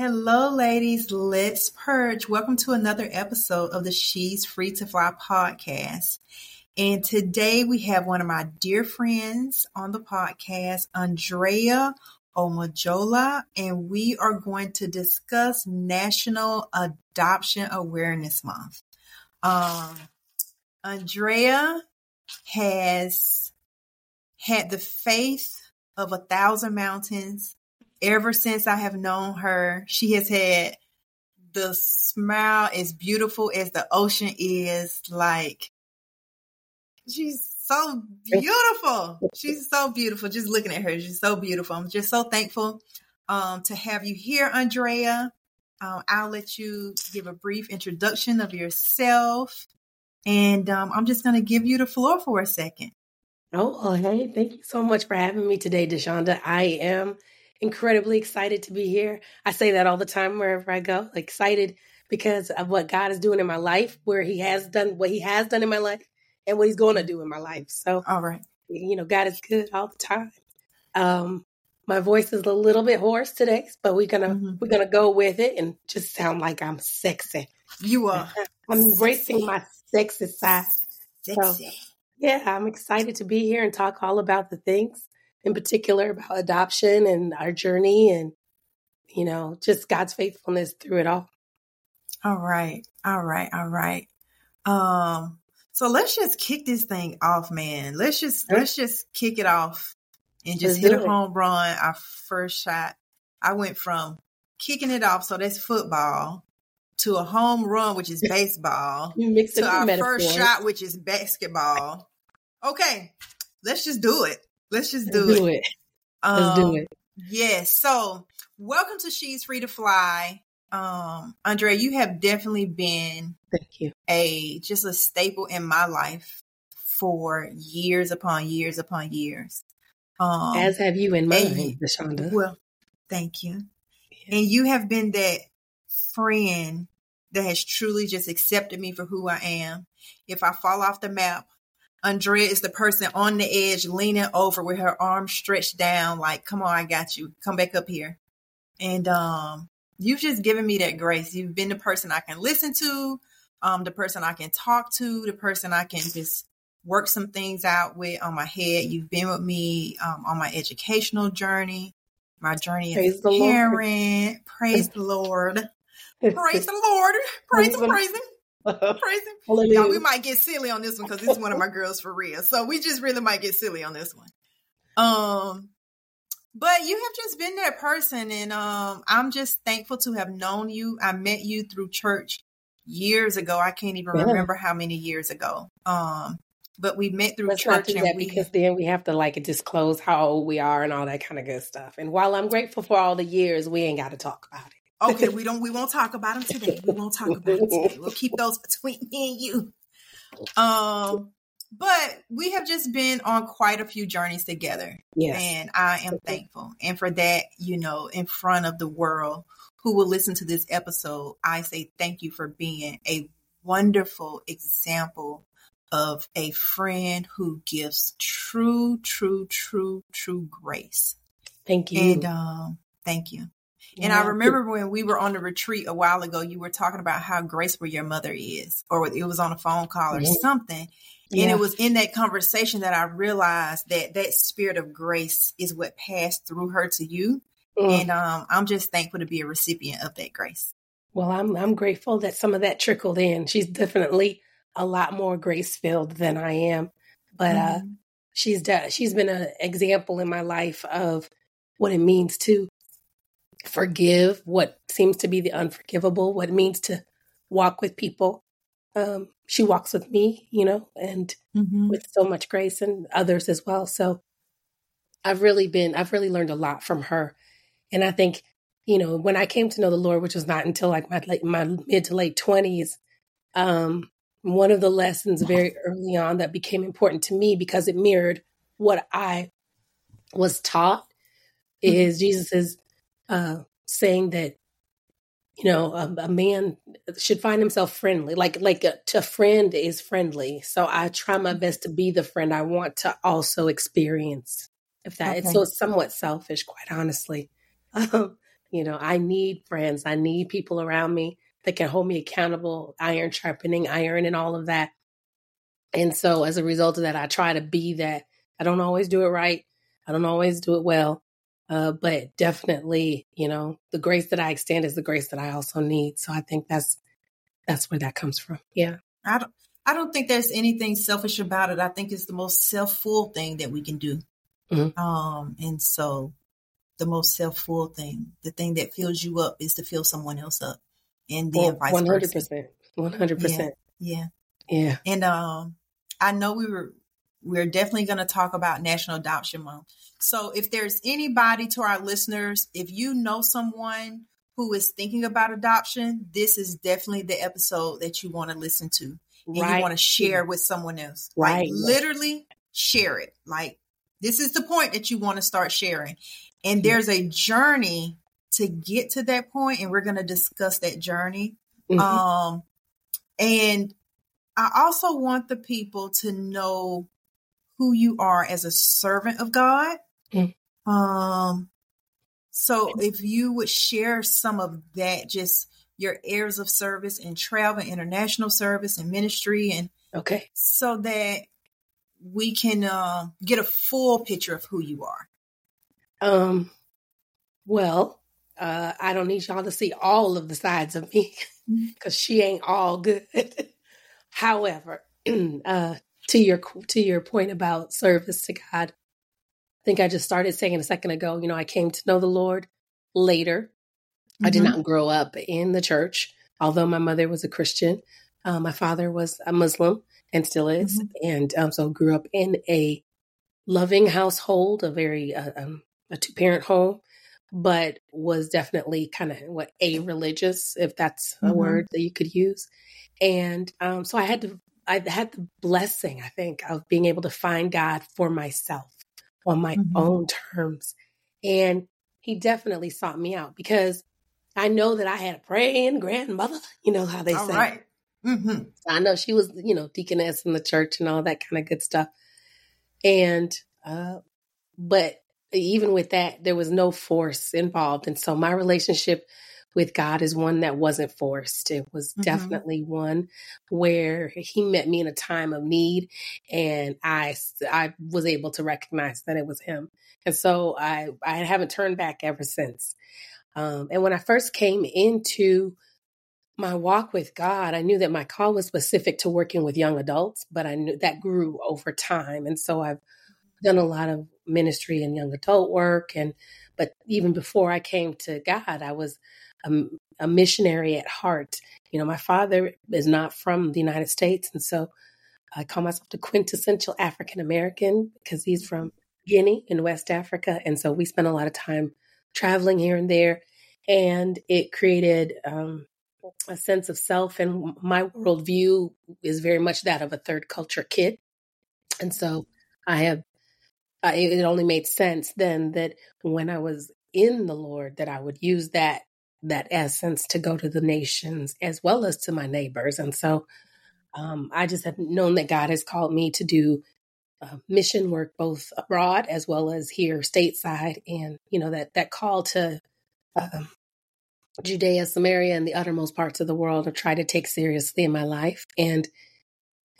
Hello, ladies. Let's purge. Welcome to another episode of the She's Free to Fly podcast. And today we have one of my dear friends on the podcast, Andrea Omojola, and we are going to discuss National Adoption Awareness Month. Um, Andrea has had the faith of a thousand mountains ever since I have known her, she has had the smile as beautiful as the ocean is. Like, she's so beautiful. She's so beautiful. Just looking at her, she's so beautiful. I'm just so thankful um, to have you here, Andrea. Um, I'll let you give a brief introduction of yourself. And um, I'm just going to give you the floor for a second. Oh, well, hey, thank you so much for having me today, De'Shonda. I am incredibly excited to be here. I say that all the time wherever I go, excited because of what God is doing in my life, where He has done what He has done in my life, and what He's going to do in my life. So, all right, you know, God is good all the time. Um, my voice is a little bit hoarse today, but we're gonna mm-hmm. we're gonna go with it and just sound like I'm sexy. You are. I'm embracing my sexy side. Sexy. So, yeah, I'm excited to be here and talk all about the things in particular about adoption and our journey and, you know, just God's faithfulness through it all. All right. All right. All right. Um, so let's just kick this thing off, man. Let's just let's just kick it off and just let's hit a home run. Our first shot. I went from kicking it off, so that's football, to a home run, which is baseball, to our first shot, which is basketball. Okay, let's just do it. Let's just do, do it. it. Um, Let's do it. Yes. So, welcome to She's Free to Fly. Um, Andrea, you have definitely been thank you a just a staple in my life for years upon years upon years. Um, As have you in mine, De'Shonda. Well, thank you. Yeah. And you have been that friend that has truly just accepted me for who I am. If I fall off the map, Andrea is the person on the edge, leaning over with her arms stretched down, like, come on, I got you. Come back up here. And um, you've just given me that grace. You've been the person I can listen to, um, the person I can talk to, the person I can just work some things out with on my head. You've been with me um, on my educational journey, my journey Praise as a parent. Praise the Lord. Praise the Lord. Praise the praise him. Praise Y'all, we might get silly on this one because this is one of my girls for real. So we just really might get silly on this one. Um, but you have just been that person, and um, I'm just thankful to have known you. I met you through church years ago. I can't even yeah. remember how many years ago. Um, but we met through Let's church, and we, because then we have to like disclose how old we are and all that kind of good stuff. And while I'm grateful for all the years, we ain't got to talk about it. Okay, we don't. We won't talk about them today. We won't talk about them today. We'll keep those between me and you. Um, but we have just been on quite a few journeys together. Yes. and I am thankful. And for that, you know, in front of the world who will listen to this episode, I say thank you for being a wonderful example of a friend who gives true, true, true, true grace. Thank you. And um, thank you. And I remember when we were on the retreat a while ago, you were talking about how graceful your mother is, or it was on a phone call or something. Yeah. And it was in that conversation that I realized that that spirit of grace is what passed through her to you. Mm. And um, I'm just thankful to be a recipient of that grace. Well, I'm I'm grateful that some of that trickled in. She's definitely a lot more grace filled than I am, but uh, mm-hmm. uh, she's she's been an example in my life of what it means to forgive what seems to be the unforgivable, what it means to walk with people. Um, she walks with me, you know, and mm-hmm. with so much grace and others as well. So I've really been, I've really learned a lot from her. And I think, you know, when I came to know the Lord, which was not until like my late, my mid to late twenties, um, one of the lessons very early on that became important to me because it mirrored what I was taught mm-hmm. is Jesus's uh, saying that you know a, a, man should find himself friendly like like a, a, friend is friendly so i try my best to be the friend i want to also experience if that okay. it's so it's somewhat selfish quite honestly um, You know, I need friends. I need people around me that can hold me accountable, iron sharpening iron and all of that. And so as a result of that, I try to be that. I don't always do it right. I don't always do it well. Uh, but definitely, you know, the grace that I extend is the grace that I also need. So I think that's that's where that comes from. Yeah. I don't I don't think there's anything selfish about it. I think it's the most self-full thing that we can do. Mm-hmm. Um, and so the most self-full thing, the thing that fills you up is to fill someone else up. And then well, vice 100%. Versa. 100%. Yeah. Yeah. yeah. And um I know we were we're definitely going to talk about National Adoption Month. So if there's anybody to our listeners, if you know someone who is thinking about adoption, this is definitely the episode that you want to listen to. And right. you want to share with someone else. Right. Like, literally share it. Like this is the point that you want to start sharing. And there's a journey to get to that point, and we're going to discuss that journey. Mm-hmm. Um, and I also want the people to know who you are as a servant of God. Mm. Um, so if you would share some of that, just your areas of service and travel, international service and ministry, and okay, so that we can uh, get a full picture of who you are. Um, well, uh, I don't need y'all to see all of the sides of me because mm-hmm. she ain't all good. However, uh, to your to your point about service to God, I think I just started saying a second ago. You know, I came to know the Lord later. Mm-hmm. I did mm-hmm. not grow up in the church, although my mother was a Christian. Uh, my father was a Muslim and still is, mm-hmm. and um, so grew up in a loving household, a very uh, um, a two parent home, but was definitely kind of what a religious, if that's a mm-hmm. word that you could use. And um, so I had to I had the blessing, I think, of being able to find God for myself on my mm-hmm. own terms. And he definitely sought me out because I know that I had a praying grandmother, you know how they all say. Right. Mm-hmm. I know she was, you know, deaconess in the church and all that kind of good stuff. And, uh, but even with that, there was no force involved. And so my relationship with God is one that wasn't forced. It was mm-hmm. definitely one where He met me in a time of need, and I I was able to recognize that it was Him, and so I I haven't turned back ever since. Um, and when I first came into my walk with God, I knew that my call was specific to working with young adults, but I knew that grew over time, and so I've done a lot of ministry and young adult work and but even before I came to God, I was a, a missionary at heart. You know, my father is not from the United States, and so I call myself the quintessential African American because he's from Guinea in West Africa, and so we spent a lot of time traveling here and there, and it created um, a sense of self. And my worldview is very much that of a third culture kid, and so I have. It only made sense then that when I was in the Lord, that I would use that that essence to go to the nations as well as to my neighbors. And so um, I just have known that God has called me to do uh, mission work both abroad as well as here stateside. And, you know, that, that call to uh, Judea, Samaria, and the uttermost parts of the world I try to take seriously in my life. And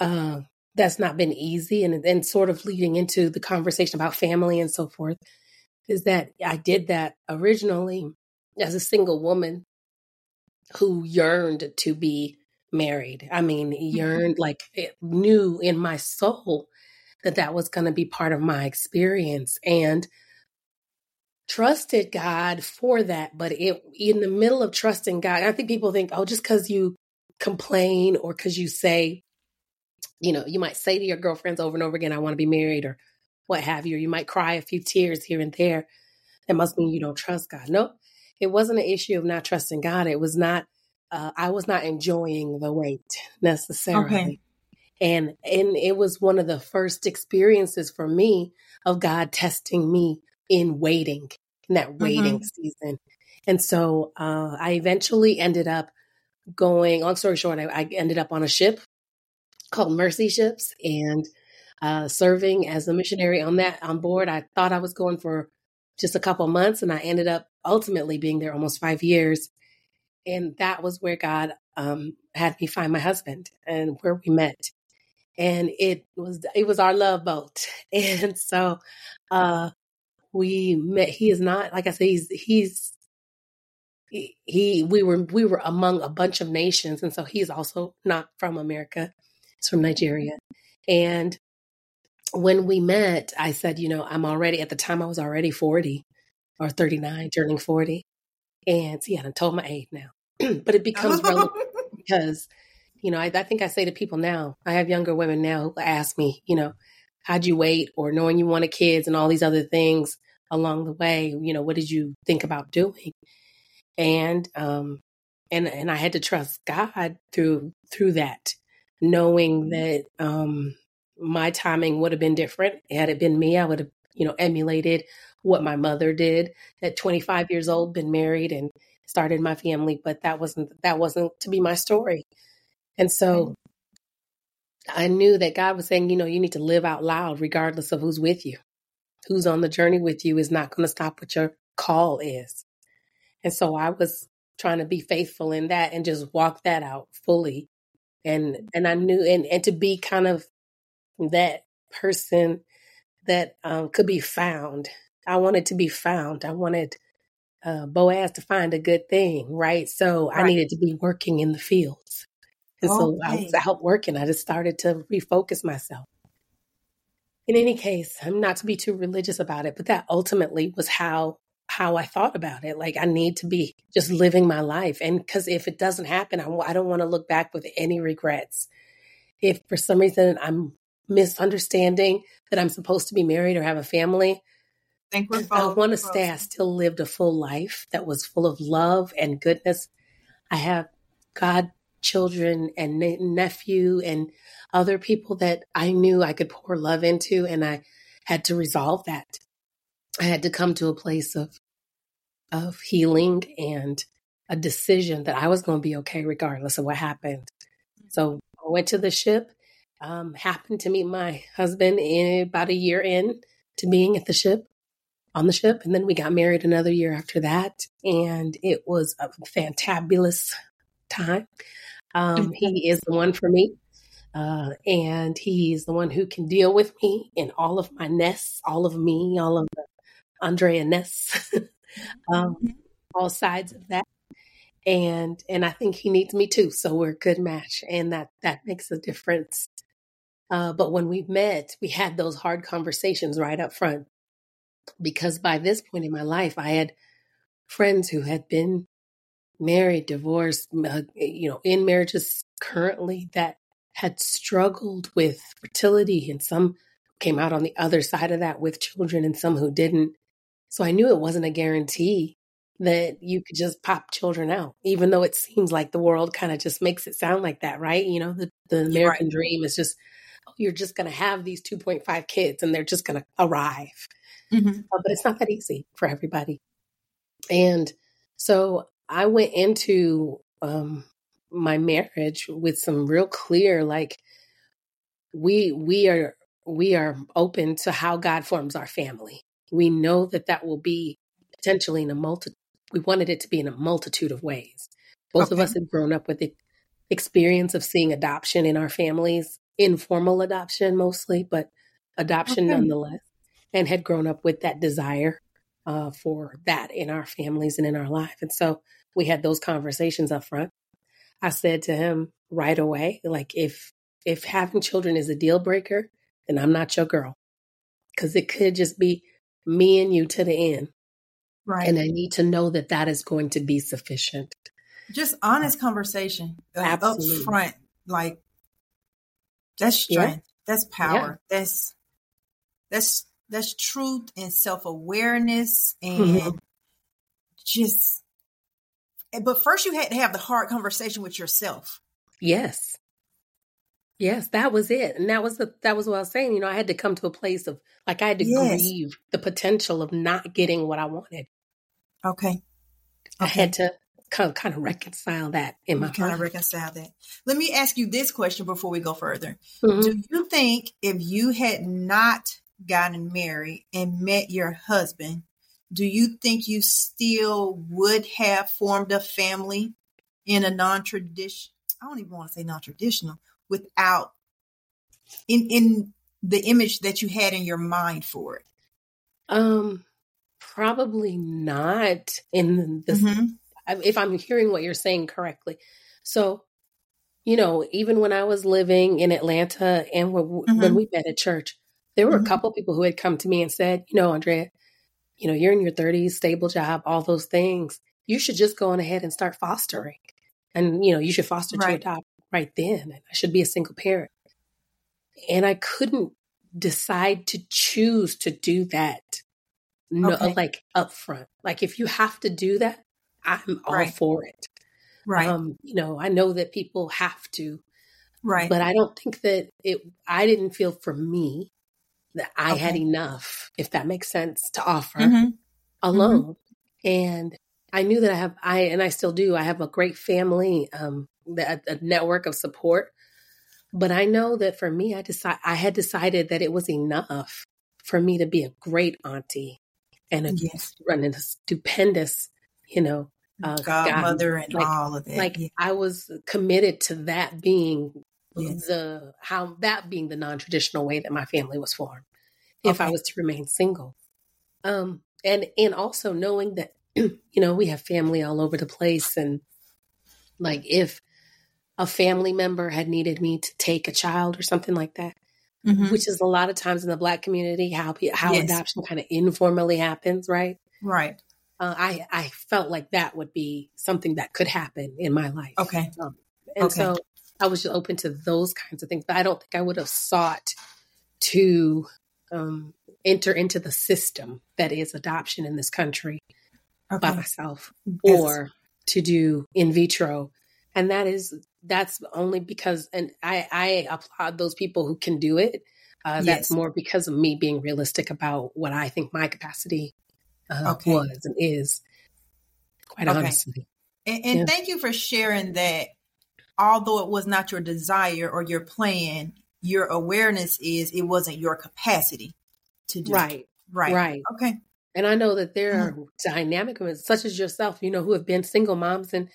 uh, that's not been easy. And then sort of leading into the conversation about family and so forth is that I did that originally as a single woman who yearned to be married. I mean, mm-hmm. yearned like knew in my soul that that was going to be part of my experience and trusted God for that. But it in the middle of trusting God, I think people think, oh, just because you complain or because you say, you know, you might say to your girlfriends over and over again, I want to be married or what have you, or you might cry a few tears here and there. That must mean you don't trust God. No, it wasn't an issue of not trusting God. It was not, uh, I was not enjoying the wait necessarily. Okay. And, and it was one of the first experiences for me of God testing me in waiting, in that waiting mm-hmm. season. And so uh, I eventually ended up going, long story short, I, I, ended up on a ship called Mercy Ships and uh, serving as a missionary on that on board. I thought I was going for just a couple months and I ended up ultimately being there almost five years. And that was where God um, had me find my husband and where we met. And it was it was our love boat. And so uh, we met. He is not like I said. He's he's he, he we were we were among a bunch of nations, and so he's also not from America. He's from Nigeria, and when we met, I said, you know, I'm already at the time I was already 40 or 39, turning 40. And see, I told my age now. but it becomes relevant because, you know, I, I, think I say to people now, I have younger women now who ask me, you know, how'd you wait or knowing you wanted kids and all these other things along the way, you know, what did you think about doing? And um and and I had to trust God through through that, knowing that um my timing would have been different. Had it been me, I would have, you know, emulated what my mother did at 25 years old, been married and started my family, but that wasn't that wasn't to be my story. And so I knew that God was saying, you know, you need to live out loud regardless of who's with you. Who's on the journey with you is not going to stop what your call is. And so I was trying to be faithful in that and just walk that out fully. And and I knew and and to be kind of that person that um, could be found. I wanted to be found. I wanted uh, Boaz to find a good thing, right? So right. I needed to be working in the fields. And okay. so I was out working. I just started to refocus myself. In any case, I'm not to be too religious about it, but that ultimately was how how I thought about it. Like I need to be just living my life, and because if it doesn't happen, I, I don't want to look back with any regrets. If for some reason I'm misunderstanding that I'm supposed to be married or have a family. Think we're I want to say I still lived a full life that was full of love and goodness. I have godchildren and nephew and other people that I knew I could pour love into, and I had to resolve that. I had to come to a place of of healing and a decision that I was going to be okay regardless of what happened. So I went to the ship um, happened to meet my husband in about a year in to being at the ship on the ship and then we got married another year after that and it was a fantabulous time um, he is the one for me uh, and he's the one who can deal with me in all of my nests all of me all of the andrea nests um, mm-hmm. all sides of that and and i think he needs me too so we're a good match and that that makes a difference uh, but when we met, we had those hard conversations right up front. Because by this point in my life, I had friends who had been married, divorced, uh, you know, in marriages currently that had struggled with fertility, and some came out on the other side of that with children, and some who didn't. So I knew it wasn't a guarantee that you could just pop children out, even though it seems like the world kind of just makes it sound like that, right? You know, the, the American right. dream is just you're just going to have these 2.5 kids and they're just going to arrive. Mm-hmm. Uh, but it's not that easy for everybody. And so I went into um, my marriage with some real clear, like, we we are we are open to how God forms our family. We know that that will be potentially in a multi. We wanted it to be in a multitude of ways. Both okay. of us have grown up with the experience of seeing adoption in our families informal adoption mostly, but adoption okay. nonetheless, and had grown up with that desire uh, for that in our families and in our life. And so we had those conversations up front. I said to him right away, like, if if having children is a deal breaker, then I'm not your girl, because it could just be me and you to the end. Right. And I need to know that that is going to be sufficient. Just honest conversation like, up front. Like, that's strength. Yeah. That's power. Yeah. That's that's that's truth and self awareness and mm-hmm. just. But first, you had to have the hard conversation with yourself. Yes. Yes, that was it, and that was the that was what I was saying. You know, I had to come to a place of like I had to yes. grieve the potential of not getting what I wanted. Okay. okay. I had to kind of, kind of reconcile that in my kind of reconcile that. Let me ask you this question before we go further. Mm-hmm. Do you think if you had not gotten married and met your husband, do you think you still would have formed a family in a non-traditional I don't even want to say non-traditional without in in the image that you had in your mind for it? Um probably not in the mm-hmm. if I'm hearing what you're saying correctly. So, you know, even when I was living in Atlanta and when, mm-hmm. when we met at church, there were mm-hmm. a couple people who had come to me and said, you know, Andrea, you know, you're in your 30s, stable job, all those things. You should just go on ahead and start fostering. And, you know, you should foster right. to adopt right then. I should be a single parent. And I couldn't decide to choose to do that. No, okay. like upfront. Like if you have to do that, I'm all right. for it. Right. Um, you know, I know that people have to. Right. But I don't think that it I didn't feel for me that I okay. had enough, if that makes sense, to offer mm-hmm. mm-hmm. alone. Mm-hmm. And I knew that I have, I, and I still do, I have a great family, um, a, a network of support. But I know that for me, I decide, I had decided that it was enough for me to be a great auntie and a, yes. running a stupendous, you know, uh, godmother God, and like, all of that. Like yeah. I was committed to that being yes. the how that being the non-traditional way that my family was formed if I was to remain single. Um, and and also knowing that you know we have family all over the place, and like if a family member had needed me to take a child or something like that, mm-hmm. which is a lot of times in the Black community how how yes. adoption kind of informally happens, right? Right. Uh, I I felt like that would be something that could happen in my life. Okay. Um, and okay. so I was just open to those kinds of things, but I don't think I would have sought to um, enter into the system that is adoption in this country okay. by myself yes. or to do in vitro. And that is, that's only because, and I, I applaud those people who can do it. Uh, yes. That's more because of me being realistic about what I think my capacity uh, okay. was and is, quite okay. honestly. And, and yeah. thank you for sharing that. Although it was not your desire or your plan, your awareness is it wasn't your capacity to do. Right. Right. Right. Okay. And I know that there are mm-hmm. dynamic women such as yourself, you know, who have been single moms and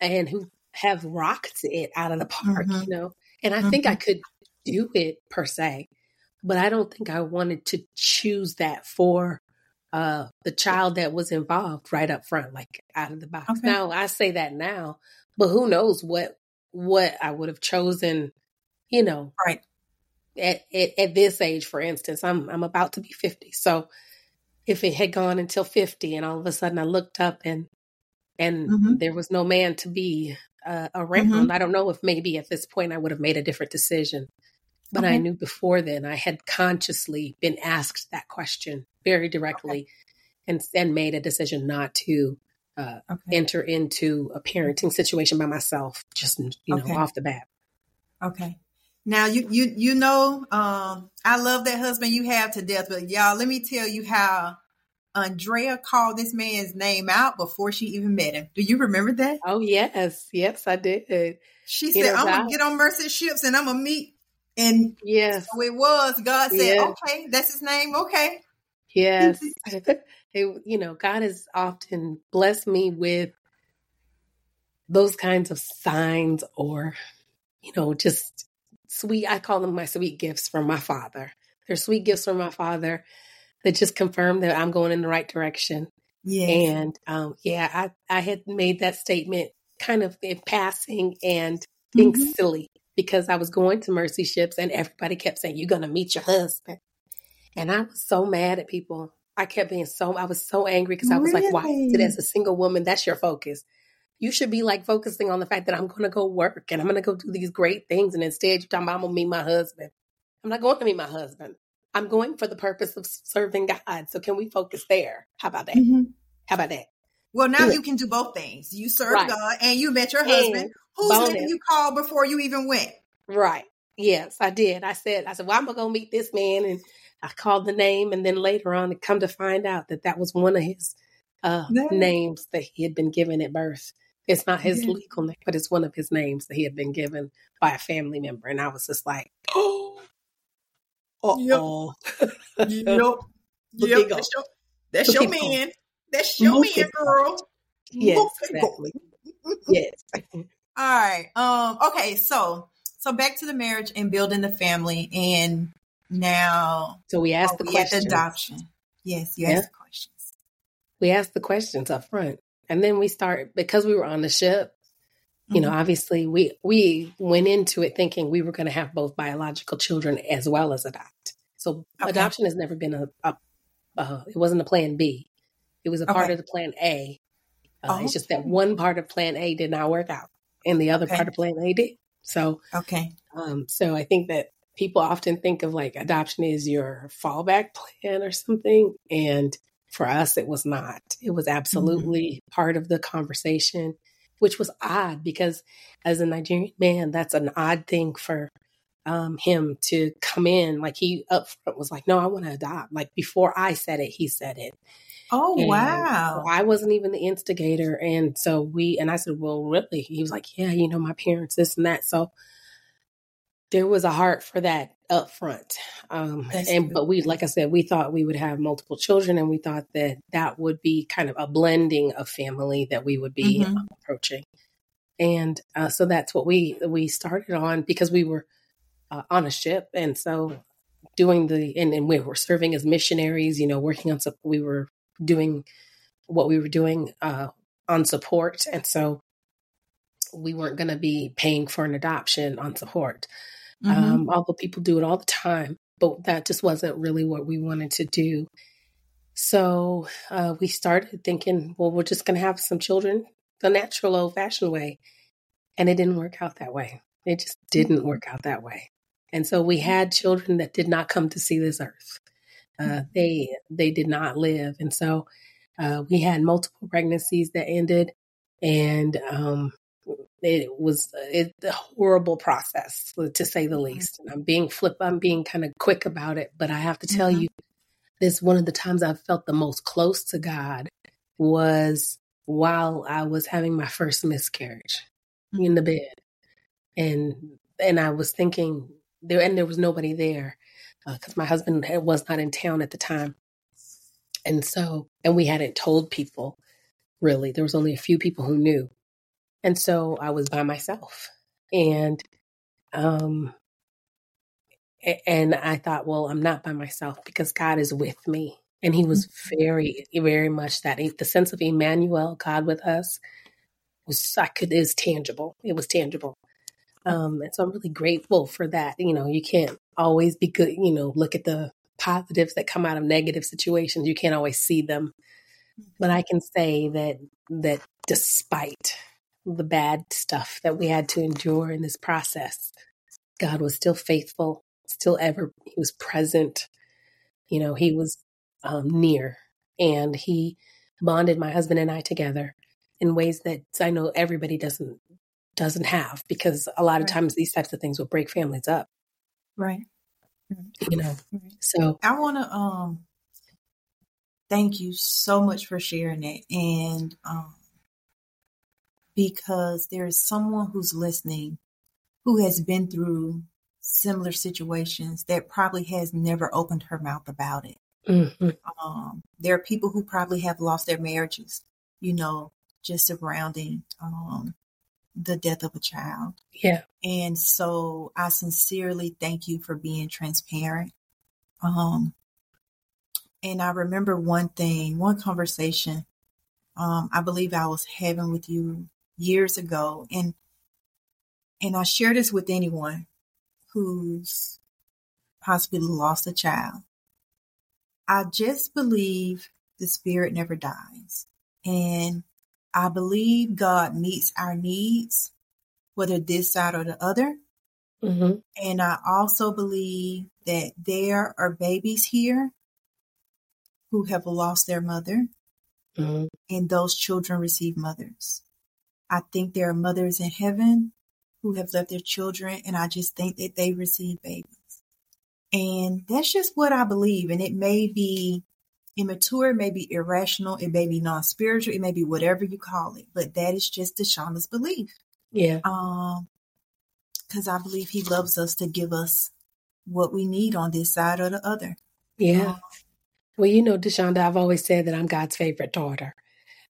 and who have rocked it out of the park, mm-hmm. you know. And I mm-hmm. think I mm-hmm. could do it per se, but I don't think I wanted to choose that for uh the child that was involved right up front, like out of the box. Okay. Now I say that now, but who knows what what I would have chosen you know, right. At, at, at this age, for instance, I'm I'm about to be 50. So if it had gone until 50 and all of a sudden I looked up and and mm-hmm. there was no man to be uh, around, mm-hmm. I don't know if maybe at this point I would have made a different decision. But okay. I knew before then I had consciously been asked that question very directly okay. and and made a decision not to uh, okay. enter into a parenting situation by myself, just you know, off the bat. Okay. Now you you you know um, I love that husband you have to death, but y'all let me tell you how Andrea called this man's name out before she even met him. Do you remember that? Oh yes, yes I did. She said, "I'm gonna get on Mercy ships and I'm gonna meet." And yes, so it was. God said, yes. "Okay, that's his name." Okay. Yes, you know, God has often blessed me with those kinds of signs or, you know, just sweet, I call them my sweet gifts from my father. They're sweet gifts from my father that just confirm that I'm going in the right direction. Yeah. And um, yeah, I, I had made that statement kind of in passing and being mm-hmm. silly because I was going to Mercy Ships and everybody kept saying, You're going to meet your husband. And I was so mad at people. I kept being so, I was so angry because I was really? like, Why is it as a single woman? That's your focus you should be like focusing on the fact that I'm going to go work and I'm going to go do these great things. And instead, you're talking about I'm going to meet my husband. I'm not going to meet my husband. I'm going for the purpose of serving God. So can we focus there? How about that? Mm-hmm. How about that? Well, now you can do both things. You serve right. God and you met your husband. And Whose bonus. name you called before you even went? Right. Yes, I did. I said, I said, well, I'm going to go meet this man. And I called the name. And then later on, come to find out that that was one of his uh, names that he had been given at birth. It's not his yeah. legal name, but it's one of his names that he had been given by a family member. And I was just like, oh, oh, yep. yep. yep. That's your man. That's your man, girl. Yes, exactly. yes. All right. Um. Okay. So so back to the marriage and building the family, and now. So we asked oh, the question. Adoption. Yes, you yeah. asked the questions. We asked the questions up front, and then we start because we were on the ship. You mm-hmm. know, obviously we we went into it thinking we were going to have both biological children as well as adopt. So okay. adoption has never been a, a uh, it wasn't a plan B. It was a part of the plan A. Uh, oh, it's just that one part of plan A did not work out and the other okay. part of plan A did. So, okay. Um, so I think that people often think of like adoption is your fallback plan or something. And for us, it was not. It was absolutely mm-hmm. part of the conversation, which was odd because as a Nigerian man, that's an odd thing for um, him to come in. Like he up front was like, no, I want to adopt. Like before I said it, he said it. Oh, and wow. I wasn't even the instigator. And so we, and I said, well, really? He was like, yeah, you know, my parents, this and that. So there was a heart for that up front. Um, and, but we, like I said, we thought we would have multiple children and we thought that that would be kind of a blending of family that we would be mm-hmm. approaching. And uh, so that's what we, we started on because we were uh, on a ship. And so doing the, and, and we were serving as missionaries, you know, working on, support we were doing what we were doing uh, on support. And so we weren't going to be paying for an adoption on support. Mm-hmm. Um, although people do it all the time, but that just wasn't really what we wanted to do. So uh, we started thinking, well, we're just going to have some children the natural old fashioned way. And it didn't work out that way. It just didn't work out that way. And so we had children that did not come to see this earth. Uh, they they did not live, and so uh, we had multiple pregnancies that ended, and um, it was it, a horrible process to say the mm-hmm. least. And I'm being flip. I'm being kind of quick about it, but I have to tell mm-hmm. you, this one of the times I felt the most close to God was while I was having my first miscarriage mm-hmm. in the bed, and and I was thinking there, and there was nobody there because uh, my husband was not in town at the time. And so, and we hadn't told people really. There was only a few people who knew. And so I was by myself. And, um, and I thought, well, I'm not by myself because God is with me. And he was mm-hmm. very, very much that the sense of Emmanuel, God with us, was I could is tangible. It was tangible. Um, and so I'm really grateful for that. You know, you can't always be good, you know, look at the positives that come out of negative situations. You can't always see them. But I can say that that despite the bad stuff that we had to endure in this process, God was still faithful, still ever he was present. You know, he was um, near and he bonded my husband and I together in ways that I know everybody doesn't doesn't have because a lot of times these types of things will break families up. Right. You know. So I want to um thank you so much for sharing it and um because there's someone who's listening who has been through similar situations that probably has never opened her mouth about it. Mm-hmm. Um, there are people who probably have lost their marriages, you know, just surrounding um, the death of a child. Yeah. And so I sincerely thank you for being transparent. Um, and I remember one thing, one conversation, um, I believe I was having with you years ago. And, and I share this with anyone who's possibly lost a child. I just believe the spirit never dies. And I believe God meets our needs, whether this side or the other. Mm-hmm. And I also believe that there are babies here who have lost their mother, mm-hmm. and those children receive mothers. I think there are mothers in heaven who have left their children, and I just think that they receive babies. And that's just what I believe. And it may be immature, it may be irrational, it may be non spiritual, it may be whatever you call it, but that is just De'Shonda's belief. Yeah. Um, because I believe he loves us to give us what we need on this side or the other. Yeah. Um, Well, you know, De'Shonda, I've always said that I'm God's favorite daughter.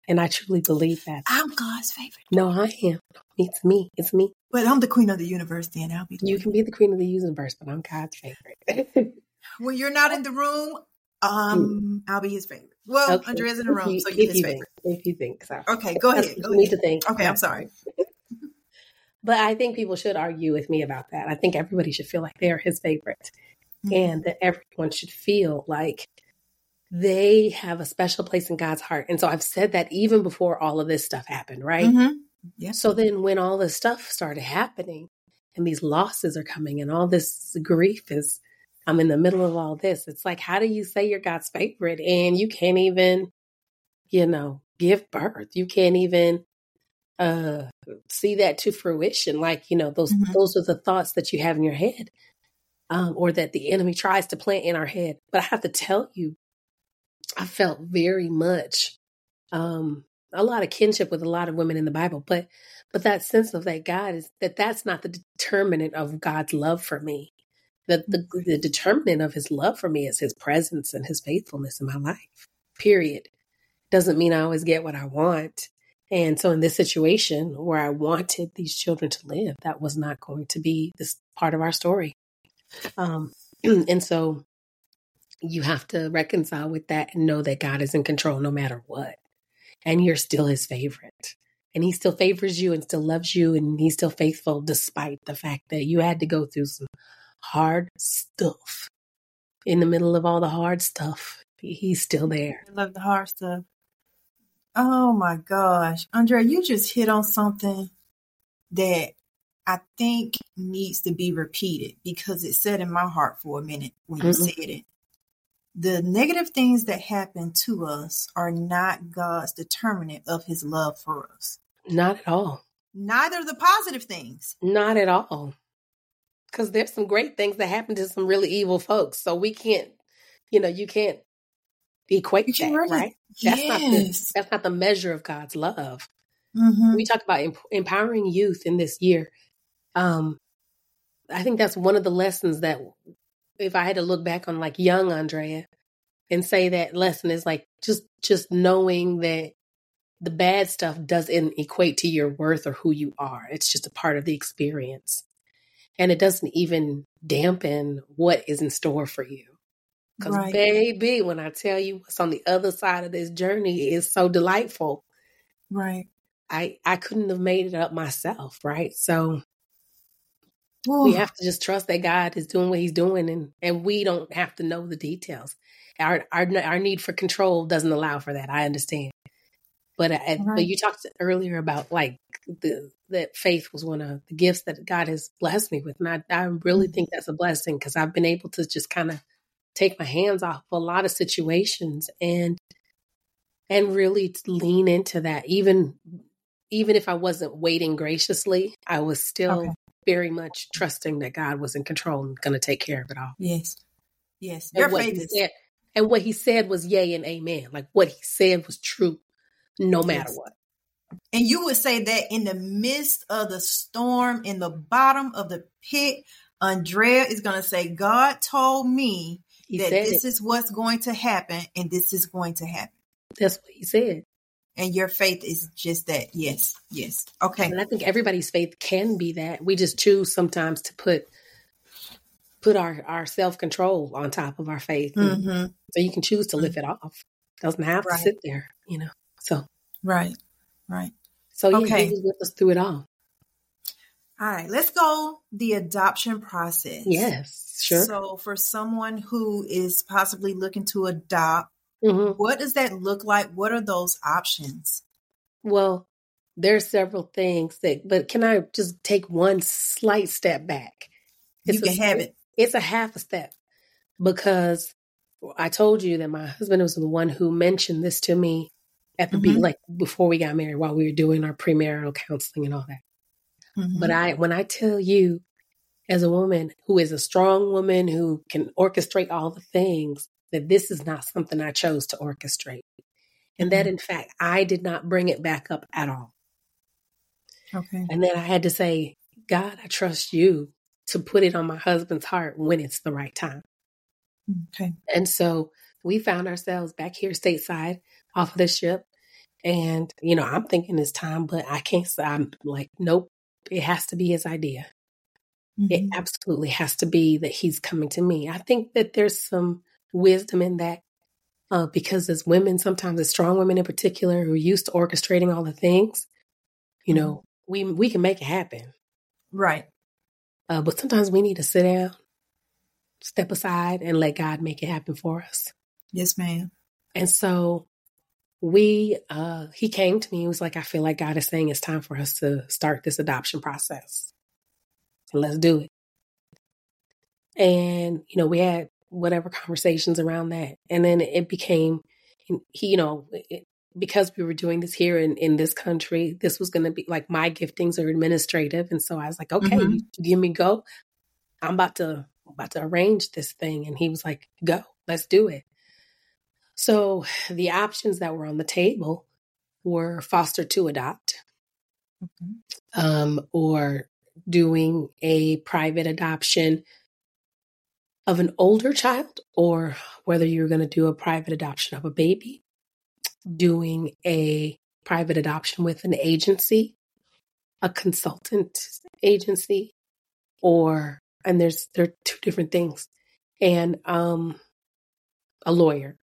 And I truly believe that. I'm God's favorite. No, I am. It's me. It's me. But I'm the queen of the universe, then I'll be. you can be the queen of the universe, but I'm God's favorite. when you're not in the room, um, I'll be his favorite. Well, okay. Andrea's in the room, so you're his favorite. Think, if you think so. Okay, go ahead. Go need ahead. to think. Okay, I'm sorry. but I think people should argue with me about that. I think everybody should feel like they're his favorite, mm-hmm. and that everyone should feel like they have a special place in God's heart. And so I've said that even before all of this stuff happened, right? Mm-hmm. Yeah. So then when all this stuff started happening and these losses are coming and all this grief is I'm in the middle of all this. It's like how do you say you're God's favorite and you can't even you know, give birth. You can't even uh see that to fruition like, you know, those mm-hmm. those are the thoughts that you have in your head. Um, or that the enemy tries to plant in our head. But I have to tell you, I felt very much um, a lot of kinship with a lot of women in the Bible, but but that sense of that God is that that's not the determinant of God's love for me. The, the the determinant of His love for me is His presence and His faithfulness in my life. Period. Doesn't mean I always get what I want. And so in this situation where I wanted these children to live, that was not going to be this part of our story. Um, and so you have to reconcile with that and know that God is in control no matter what. And you're still his favorite. And he still favors you and still loves you and he's still faithful despite the fact that you had to go through some hard stuff. In the middle of all the hard stuff, he's still there. I love the hard stuff. Oh my gosh. Andrea, you just hit on something that I think needs to be repeated because it sat in my heart for a minute when you mm said it the negative things that happen to us are not God's determinant of his love for us. Not at all. Neither the positive things. Not at all. Because there's some great things that happen to some really evil folks. So we can't, you know, you can't equate that, right? right? That's yes. not the that's not the measure of God's love. Mm-hmm. We talk about emp- empowering youth in this year. Um, I think that's one of the lessons that if I had to look back on like young Andrea and say that lesson is like just just knowing that the bad stuff doesn't equate to your worth or who you are. It's just a part of the experience. And it doesn't even dampen what is in store for you. Because, right. baby, when I tell you what's on the other side of this journey is so delightful. Right. I, I couldn't have made it up myself. Right. So Ooh. We have to just trust that God is doing what He's doing, and and we don't have to know the details. Our our our need for control doesn't allow for that. I understand, but uh, right. but you talked earlier about like the that faith was one of the gifts that God has blessed me with, and I I really mm-hmm. think that's a blessing because I've been able to just kind of take my hands off a lot of situations and and really lean into that even even if I wasn't waiting graciously, I was still okay very much trusting that God was in control and going to take care of it all. Yes. Yes. Your faith is. Said, and what he said was yay and amen. Like what he said was true no matter yes. what. And you would say that in the midst of the storm, in the bottom of the pit, Andrea is going to say, God told me he that this it. is what's going to happen and this is going to happen. That's what he said and your faith is just that. Yes yes. Okay. And i think everybody's faith can be that. We just choose sometimes to put put our our self-control on top of our faith. Mm-hmm. so you can choose to lift mm-hmm. it off. Doesn't have right. to sit there you know so. Right right. So yeah, okay. he with us through it all. All right let's go the adoption process. Yes sure. So for someone who is possibly looking to adopt Mm-hmm. What does that look like? What are those options? Well, there's several things that, but can I just take one slight step back? It's you can a, have it. It's a half a step because I told you that my husband was the one who mentioned this to me at the mm-hmm. be like before we got married while we were doing our premarital counseling and all that. Mm-hmm. But I when I tell you as a woman who is a strong woman who can orchestrate all the things, that this is not something I chose to orchestrate. And that, mm-hmm. in fact, I did not bring it back up at all. Okay. And then I had to say, God, I trust you to put it on my husband's heart when it's the right time. Okay. And so we found ourselves back here stateside off of the ship. And, you know, I'm thinking it's time, but I can't say, I'm like, nope, it has to be his idea. Mm-hmm. It absolutely has to be that he's coming to me. I think that there's some wisdom in that uh, because as women, sometimes as strong women in particular, who are used to orchestrating all the things, you know, mm-hmm. we we can make it happen, right? Uh, but sometimes we need to sit down, step aside, and let God make it happen for us. Yes, ma'am. And so we, uh, he came to me. He was like, "I feel like God is saying it's time for us to start this adoption process. So let's do it." And you know, we had whatever conversations around that. And then it became, he, you know, it, because we were doing this here in, in this country, this was going to be like my giftings are administrative. And so I was like, okay, mm-hmm. you, give me go. I'm about to, about to arrange this thing. And he was like, go, let's do it. So the options that were on the table were foster to adopt mm-hmm. um, or doing a private adoption of an older child or whether you're going to do a private adoption of a baby, doing a private adoption with an agency, a consultant agency, or and there's there are two different things, and um, a lawyer.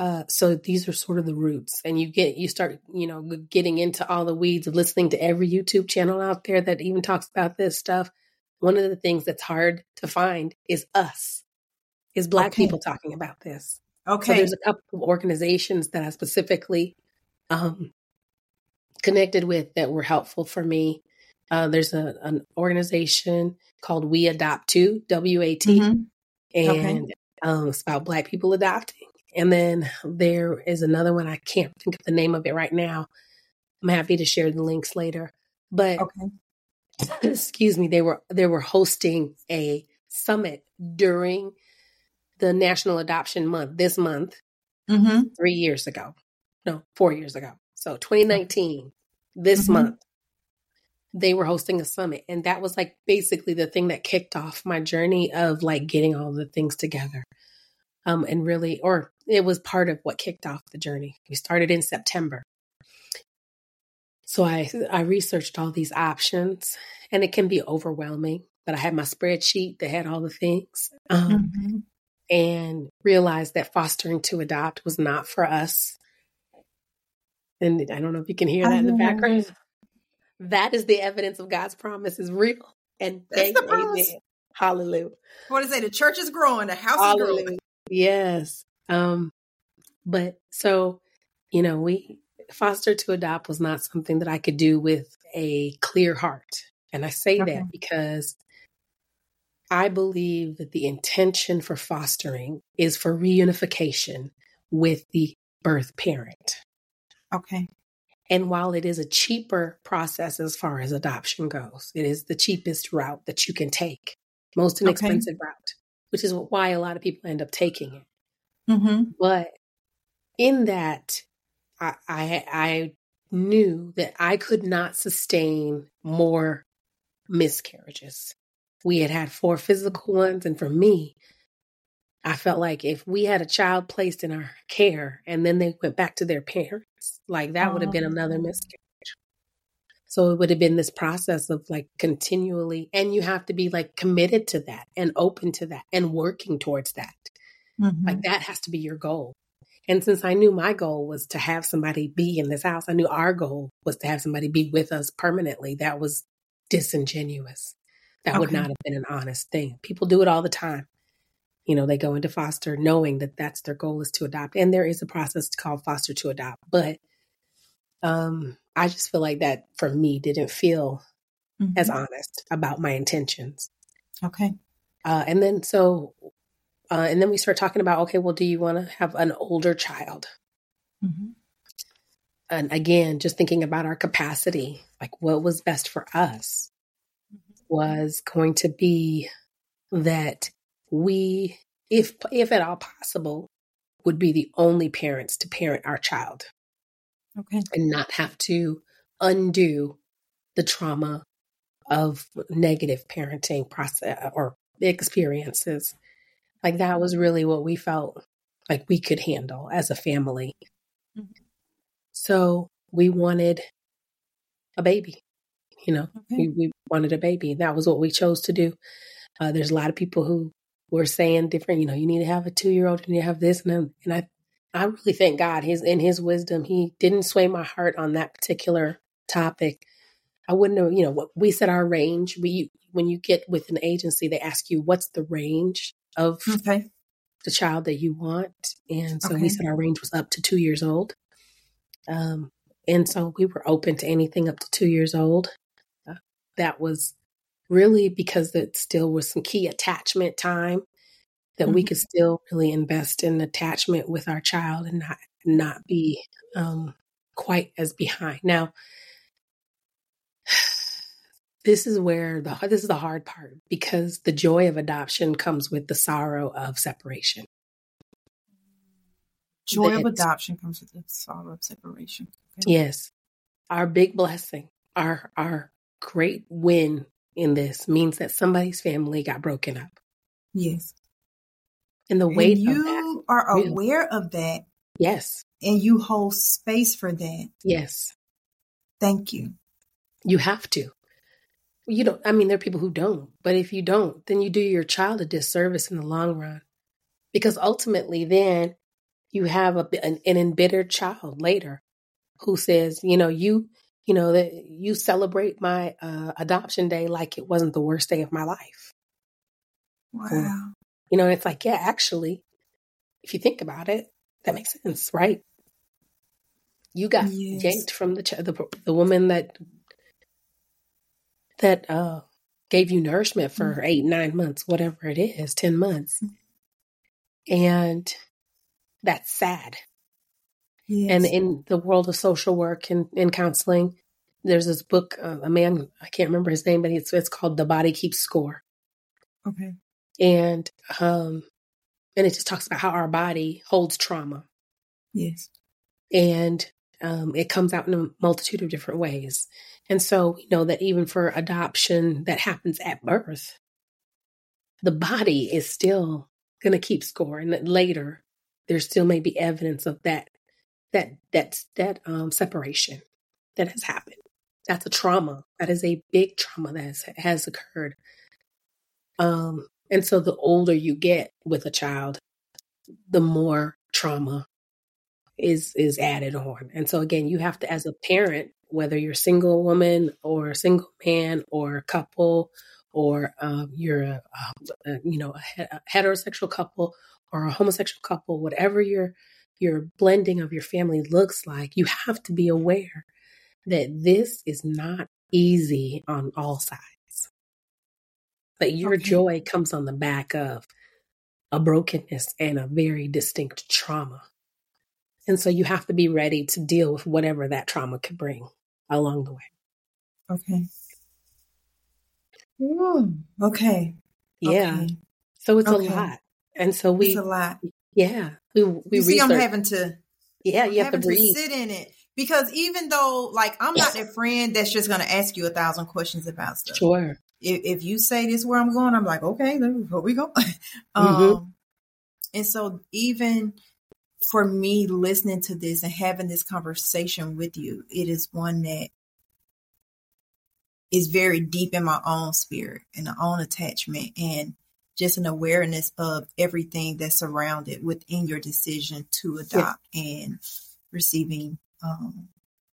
Uh, so these are sort of the roots, and you get you start you know getting into all the weeds of listening to every YouTube channel out there that even talks about this stuff one of the things that's hard to find is us, is Black okay. people talking about this. Okay. So there's a couple of organizations that I specifically um, connected with that were helpful for me. Uh, there's a, an organization called We Adopt Too, W A T, mm-hmm. and okay. um, it's about Black people adopting. And then there is another one, I can't think of the name of it right now. I'm happy to share the links later. But okay. excuse me, they were they were hosting a summit during the National Adoption Month this month, mm-hmm. three years ago, no, four years ago. So 2019, this mm-hmm. month, they were hosting a summit, and that was like basically the thing that kicked off my journey of like getting all the things together. Um, and really, or it was part of what kicked off the journey. We started in September so I I researched all these options, and it can be overwhelming. But I had my spreadsheet that had all the things, um, mm-hmm. and realized that fostering to adopt was not for us. And I don't know if you can hear that in the background. That is the evidence of God's promise is real. And promise. Amen. Hallelujah. What is it? The church is growing, the house Hallelujah. is growing. Yes. Um, but so, you know, we foster to adopt was not something that I could do with a clear heart. And I say okay. that because I believe that the intention for fostering is for reunification with the birth parent. Okay. And while it is a cheaper process as far as adoption goes, it is the cheapest route that you can take, most inexpensive okay. route, which is why a lot of people end up taking it. Mm-hmm. But in that, I, I, I knew that I could not sustain more miscarriages. We had had four physical ones, and for me, I felt like if we had a child placed in our care and then they went back to their parents, like that would have been another oh. miscarriage. So it would have been this process of like continually, and you have to be like committed to that and open to that and working towards that. Mm-hmm. Like that has to be your goal. And since I knew my goal was to have somebody be in this house, I knew our goal was to have somebody be with us permanently. That was disingenuous. That okay. would not have been an honest thing. People do it all the time. You know, they go into foster knowing that that's their goal is to adopt. And there is a process called foster to adopt. But um, I just feel like that for me didn't feel mm-hmm. as honest about my intentions. Okay. Uh, and then so uh, and then we start talking about, okay, well, do you want to have an older child? Mm-hmm. And again, just thinking about our capacity, like what was best for us mm-hmm. was going to be that we, if if at all possible, would be the only parents to parent our child. Okay. And not have to undo the trauma of negative parenting process or experiences like that was really what we felt like we could handle as a family. Mm-hmm. So we wanted a baby. You know, okay. we, we, wanted a baby. That was what we chose to do. Uh, there's a lot of people who were saying different. You know, you need to have a two year old. And you need to have this, and and I, I really thank God. His in His wisdom, He didn't sway my heart on that particular topic. I wouldn't have. You know, what we set our range. We when you get with an agency, they ask you what's the range of okay. the child that you want, and so okay. we said our range was up to two years old. Um, and so we were open to anything up to two years old. Uh, that was really because it still was some key attachment time that mm-hmm. we could still really invest in attachment with our child and not not be um, quite as behind. Now, this is where the this is the hard part because the joy of adoption comes with the sorrow of separation. Joy that, of adoption comes with the sorrow of separation. Okay. Yes. Our big blessing, our our great win in this means that somebody's family got broken up. Yes. And the weight and you are really. aware of that. Yes. And you hold space for that. Yes. Thank you. You have to. You don't, I mean, there are people who don't, but if you don't, then you do your child a disservice in the long run. Because ultimately, then you have a, an, an embittered child later who says, you know, you, you know, that you celebrate my uh, adoption day like it wasn't the worst day of my life. Wow. you know, it's like, yeah, actually, if you think about it, that makes sense, right? You got yes. yanked from the, ch- the the woman that that uh, gave you nourishment for mm-hmm. eight, nine months, whatever it is, ten months, mm-hmm. and that's sad. Yes. And in the world of social work and, and counseling, there's this book, uh, a man, I can't remember his name, but it's, it's called The Body Keeps Score. Okay. And, um, and it just talks about how our body holds trauma. Yes. And, um, it comes out in a multitude of different ways. And so we know that even for adoption that happens at birth, the body is still going to keep score. And that later, there still may be evidence of that that that that um, separation that has happened. That's a trauma. That is a big trauma that has, has occurred. Um, and so the older you get with a child, the more trauma is is added on. And so again, you have to, as a parent, whether you're a single woman or a single man or a couple, or um, you're a, a, you know a, heterosexual couple or a homosexual couple, whatever your your blending of your family looks like, you have to be aware that this is not easy on all sides. But your okay. joy comes on the back of a brokenness and a very distinct trauma. And so you have to be ready to deal with whatever that trauma could bring along the way. Okay. Mm, okay. Yeah. Okay. So it's okay. a lot. And so we it's a lot. Yeah. We we you see I'm having to Yeah, you have to breathe. To sit in it. Because even though like I'm not that friend that's just gonna ask you a thousand questions about stuff. Sure. If, if you say this where I'm going, I'm like, okay, where we go. um mm-hmm. and so even for me listening to this and having this conversation with you, it is one that is very deep in my own spirit and my own attachment. And just an awareness of everything that's surrounded within your decision to adopt yeah. and receiving um,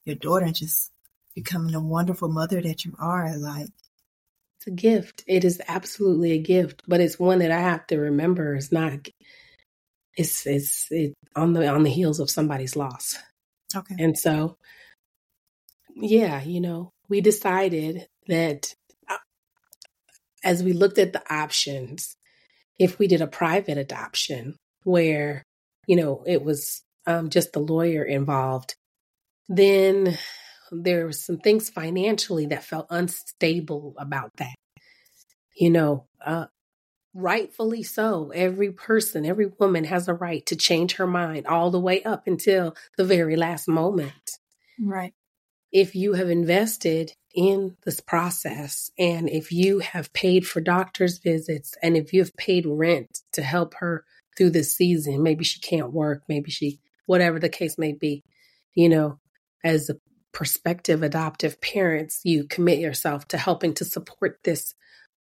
your daughter and just becoming a wonderful mother that you are. Like, it's a gift. It is absolutely a gift, but it's one that I have to remember it's not. It's it's it, on the on the heels of somebody's loss. Okay. And so, yeah, you know, we decided that as we looked at the options, if we did a private adoption where, you know, it was um, just the lawyer involved, then there were some things financially that felt unstable about that. You know, uh, rightfully so. Every person, every woman has a right to change her mind all the way up until the very last moment. Right. If you have invested in this process. And if you have paid for doctor's visits and if you have paid rent to help her through this season. Maybe she can't work, maybe she, whatever the case may be. You know, as a prospective adoptive parents, you commit yourself to helping to support this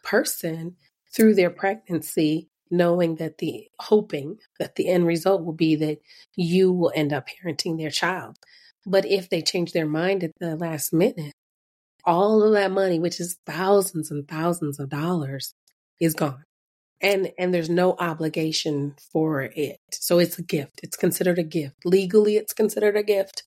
person through their pregnancy, knowing that the hoping that the end result will be that you will end up parenting their child. But if they change their mind at the last minute, all of that money, which is thousands and thousands of dollars, is gone. And and there's no obligation for it. So it's a gift. It's considered a gift. Legally it's considered a gift.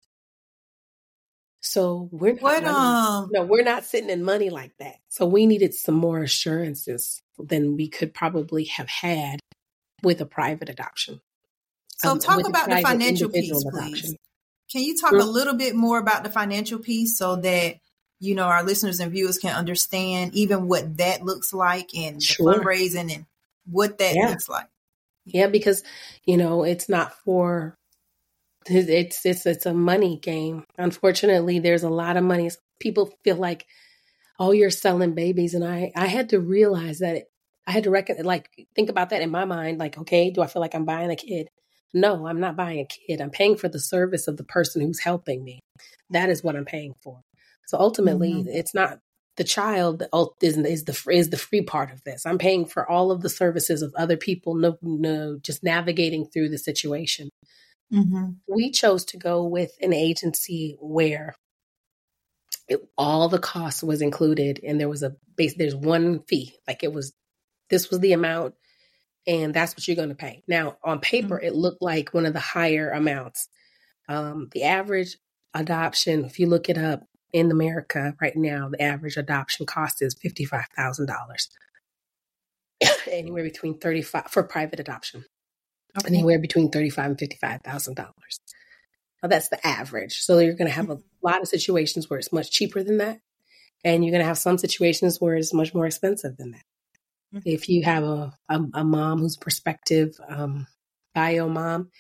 So we're not what, um, no, we're not sitting in money like that. So we needed some more assurances than we could probably have had with a private adoption. So um, talk about the financial piece, please. Can you talk a little bit more about the financial piece so that you know our listeners and viewers can understand even what that looks like and sure. the fundraising and what that yeah. looks like? Yeah, because you know it's not for it's it's it's a money game. Unfortunately, there's a lot of money. People feel like, oh, you're selling babies, and I I had to realize that it, I had to reckon like think about that in my mind. Like, okay, do I feel like I'm buying a kid? No, I'm not buying a kid. I'm paying for the service of the person who's helping me. That is what I'm paying for. So ultimately, mm-hmm. it's not the child is, is the is the free part of this. I'm paying for all of the services of other people, no, no, just navigating through the situation. Mm-hmm. We chose to go with an agency where it, all the cost was included, and there was a base. There's one fee, like it was. This was the amount, and that's what you're going to pay. Now, on paper, mm-hmm. it looked like one of the higher amounts. Um, the average adoption, if you look it up, in America right now, the average adoption cost is $55,000. anywhere between 35 for private adoption. Okay. Anywhere between 35 and $55,000. Now that's the average. So you're going to have a lot of situations where it's much cheaper than that. And you're going to have some situations where it's much more expensive than that. Mm-hmm. If you have a, a, a mom who's prospective um, bio mom,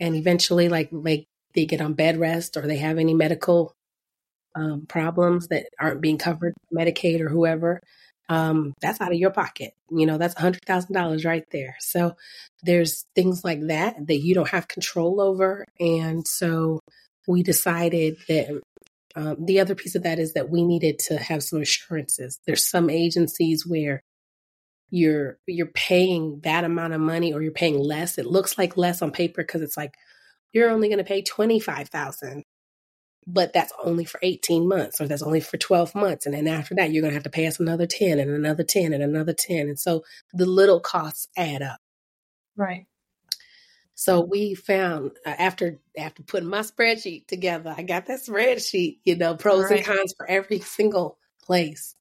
and eventually like like they get on bed rest or they have any medical um, problems that aren't being covered Medicaid or whoever, um, that's out of your pocket. You know, that's a hundred thousand dollars right there. So there's things like that that you don't have control over, and so we decided that um, the other piece of that is that we needed to have some assurances. There's some agencies where you're you're paying that amount of money or you're paying less. It looks like less on paper because it's like you're only going to pay twenty five thousand but that's only for 18 months or that's only for 12 months. And then after that, you're going to have to pay us another 10 and another 10 and another 10. And so the little costs add up. Right. So we found uh, after after putting my spreadsheet together, I got that spreadsheet, you know, pros right. and cons for every single place.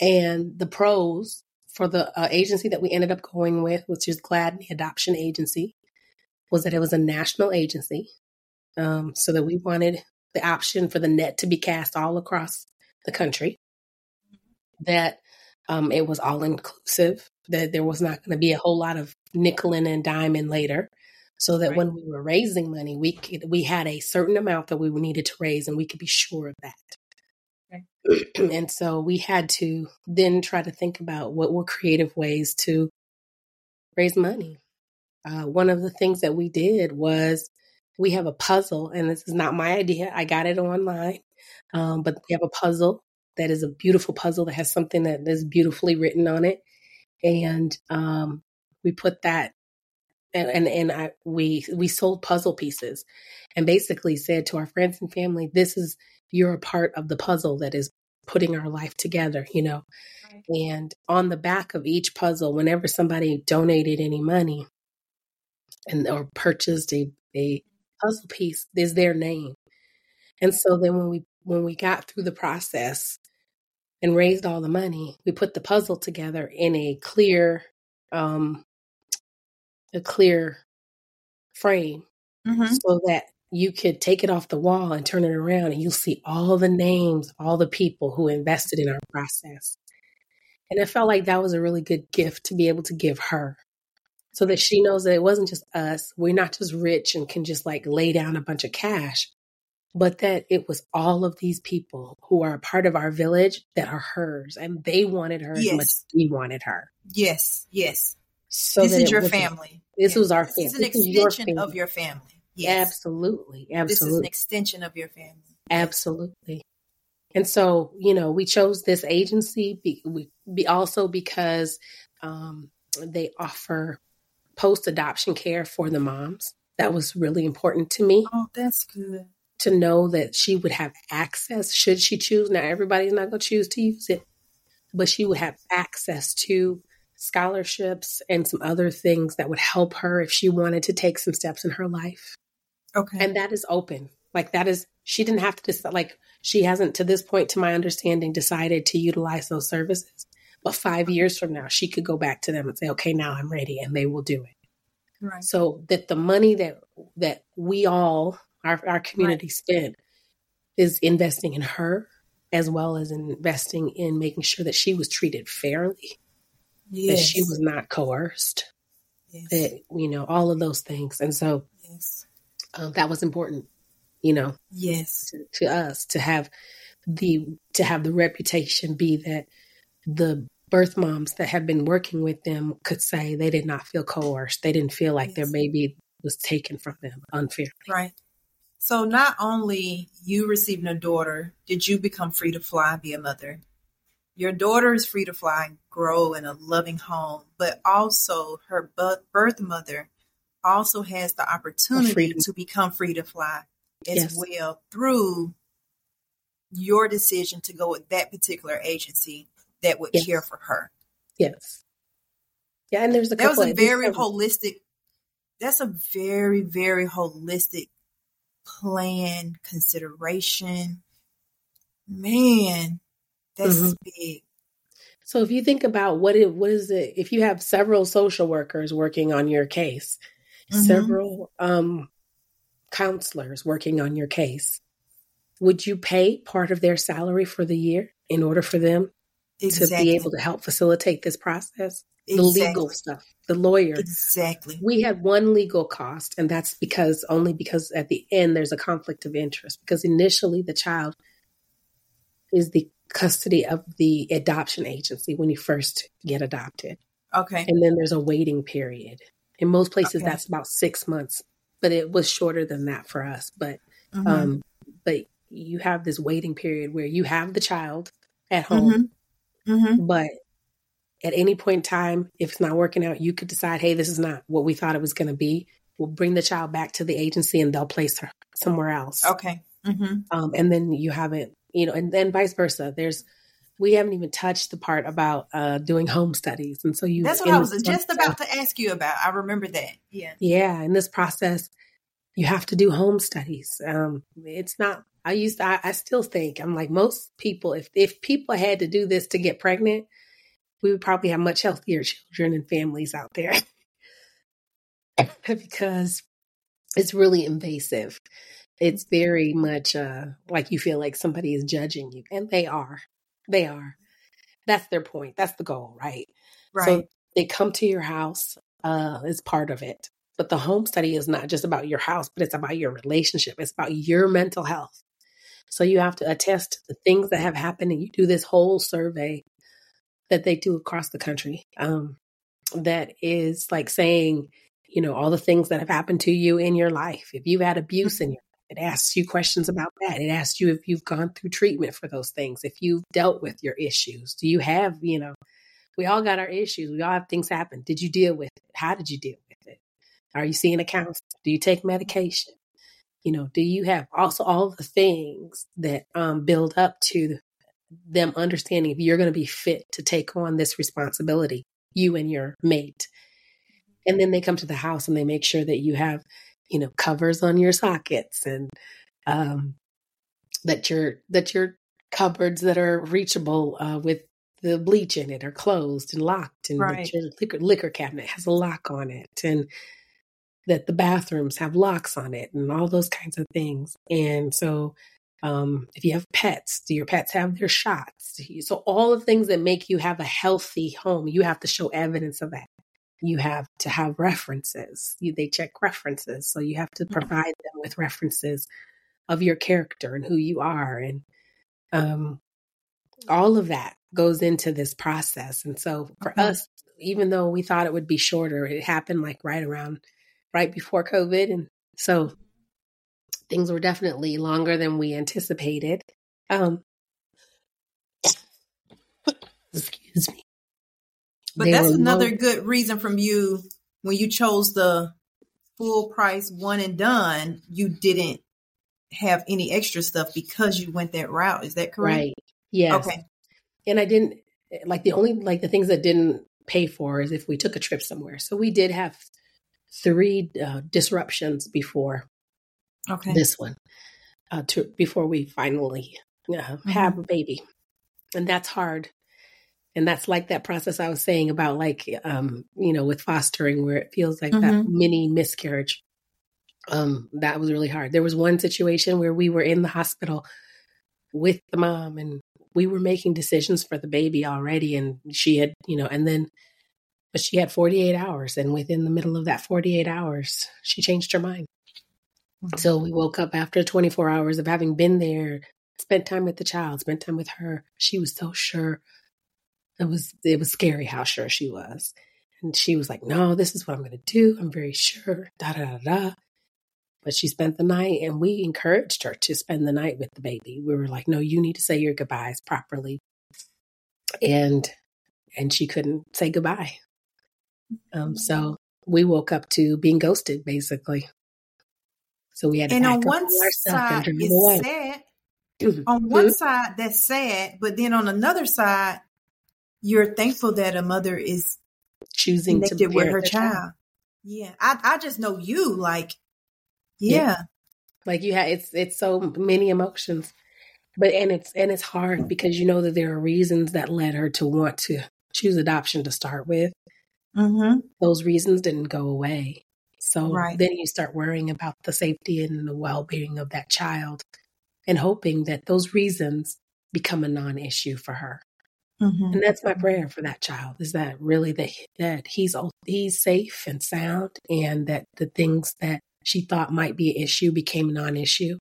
And the pros for the uh, agency that we ended up going with, which is Gladney Adoption Agency, was that it was a national agency. Um, so that we wanted the option for the net to be cast all across the country, that um, it was all inclusive, that there was not going to be a whole lot of nickeling and diming later. So that right. when we were raising money, we could, we had a certain amount that we needed to raise, and we could be sure of that. Okay. and so we had to then try to think about what were creative ways to raise money. Uh, one of the things that we did was we have a puzzle, and this is not my idea. I got it online, um, but we have a puzzle that is a beautiful puzzle that has something that is beautifully written on it, and um, we put that. And and, and I, we we sold puzzle pieces, and basically said to our friends and family, "This is you're a part of the puzzle that is putting our life together." You know, and on the back of each puzzle, whenever somebody donated any money, and or purchased a a puzzle piece is their name. And so then when we when we got through the process and raised all the money, we put the puzzle together in a clear um a clear frame mm-hmm. so that you could take it off the wall and turn it around and you'll see all the names, all the people who invested in our process. And I felt like that was a really good gift to be able to give her so that she knows that it wasn't just us. We're not just rich and can just like lay down a bunch of cash, but that it was all of these people who are a part of our village that are hers and they wanted her yes. as much as we wanted her. Yes, yes. So this is your family. This was our family. This is an extension of your family. Yes. Absolutely. Absolutely. This is an extension of your family. Absolutely. And so, you know, we chose this agency be, we, be also because um, they offer post adoption care for the moms. That was really important to me. Oh, that's good. To know that she would have access should she choose. Now, everybody's not going to choose to use it, but she would have access to scholarships and some other things that would help her if she wanted to take some steps in her life. Okay. And that is open. Like that is she didn't have to decide like she hasn't to this point to my understanding decided to utilize those services. But 5 years from now she could go back to them and say, "Okay, now I'm ready." And they will do it. Right. So that the money that that we all our our community right. spent is investing in her as well as investing in making sure that she was treated fairly. Yes. That she was not coerced. Yes. That you know all of those things. And so yes um, that was important, you know. Yes, to, to us to have the to have the reputation be that the birth moms that have been working with them could say they did not feel coerced. They didn't feel like yes. their baby was taken from them unfairly. Right. So not only you receiving a daughter, did you become free to fly, be a mother. Your daughter is free to fly and grow in a loving home, but also her birth mother also has the opportunity to become free to fly as yes. well through your decision to go with that particular agency that would yes. care for her. Yes. Yeah, and there's a that was a very holistic. That's a very very holistic plan consideration. Man, that's mm-hmm. big. So if you think about what it what is it if you have several social workers working on your case, mm-hmm. several um, counselors working on your case, would you pay part of their salary for the year in order for them exactly. to be able to help facilitate this process? Exactly. The legal stuff, the lawyer. Exactly. We had one legal cost, and that's because only because at the end there's a conflict of interest. Because initially the child is the custody of the adoption agency when you first get adopted. Okay. And then there's a waiting period. In most places, okay. that's about six months, but it was shorter than that for us. But, mm-hmm. um, but you have this waiting period where you have the child at home, mm-hmm. Mm-hmm. but at any point in time, if it's not working out, you could decide, hey, this is not what we thought it was going to be. We'll bring the child back to the agency and they'll place her somewhere else. Okay. Mm-hmm. Um, and then you haven't, you know, and then vice versa. There's we haven't even touched the part about uh, doing home studies. And so you That's what I was just about to ask you about. I remember that. Yeah. Yeah. In this process, you have to do home studies. Um, it's not I used to, I, I still think I'm like most people, if if people had to do this to get pregnant, we would probably have much healthier children and families out there. because it's really invasive. It's very much uh, like you feel like somebody is judging you, and they are. They are. That's their point. That's the goal, right? Right. So they come to your house uh, as part of it. But the home study is not just about your house, but it's about your relationship. It's about your mental health. So you have to attest to the things that have happened, and you do this whole survey that they do across the country. Um, that is like saying, you know, all the things that have happened to you in your life. If you've had abuse in mm-hmm. your it asks you questions about that. It asks you if you've gone through treatment for those things, if you've dealt with your issues. Do you have, you know, we all got our issues. We all have things happen. Did you deal with it? How did you deal with it? Are you seeing a counselor? Do you take medication? You know, do you have also all the things that um, build up to them understanding if you're going to be fit to take on this responsibility, you and your mate? And then they come to the house and they make sure that you have you know covers on your sockets and um, that your that your cupboards that are reachable uh, with the bleach in it are closed and locked and right. your liquor, liquor cabinet has a lock on it and that the bathrooms have locks on it and all those kinds of things and so um, if you have pets do your pets have their shots so all the things that make you have a healthy home you have to show evidence of that you have to have references. You, they check references. So you have to mm-hmm. provide them with references of your character and who you are. And um, all of that goes into this process. And so for mm-hmm. us, even though we thought it would be shorter, it happened like right around, right before COVID. And so things were definitely longer than we anticipated. Um, excuse me. But that's another good reason from you when you chose the full price one and done, you didn't have any extra stuff because you went that route. Is that correct? Right. Yes. Okay. And I didn't like the only like the things that didn't pay for is if we took a trip somewhere. So we did have three uh, disruptions before okay. this one uh, to before we finally uh, mm-hmm. have a baby, and that's hard. And that's like that process I was saying about like um, you know with fostering where it feels like mm-hmm. that mini miscarriage. Um, that was really hard. There was one situation where we were in the hospital with the mom and we were making decisions for the baby already and she had you know and then but she had 48 hours and within the middle of that 48 hours she changed her mind mm-hmm. so we woke up after 24 hours of having been there spent time with the child spent time with her she was so sure it was it was scary how sure she was and she was like no this is what i'm going to do i'm very sure da da da da but she spent the night and we encouraged her to spend the night with the baby. We were like, no, you need to say your goodbyes properly. And and she couldn't say goodbye. Um, so we woke up to being ghosted basically. So we had to and on one side it's sad. on one side that's sad, but then on another side, you're thankful that a mother is choosing to be with her child. child. Yeah, I I just know you like yeah. yeah. Like you have it's it's so many emotions. But and it's and it's hard because you know that there are reasons that led her to want to choose adoption to start with. Mm-hmm. Those reasons didn't go away. So right. then you start worrying about the safety and the well being of that child and hoping that those reasons become a non issue for her. Mm-hmm. And that's my prayer for that child is that really that that he's he's safe and sound and that the things that she thought might be an issue became a non issue.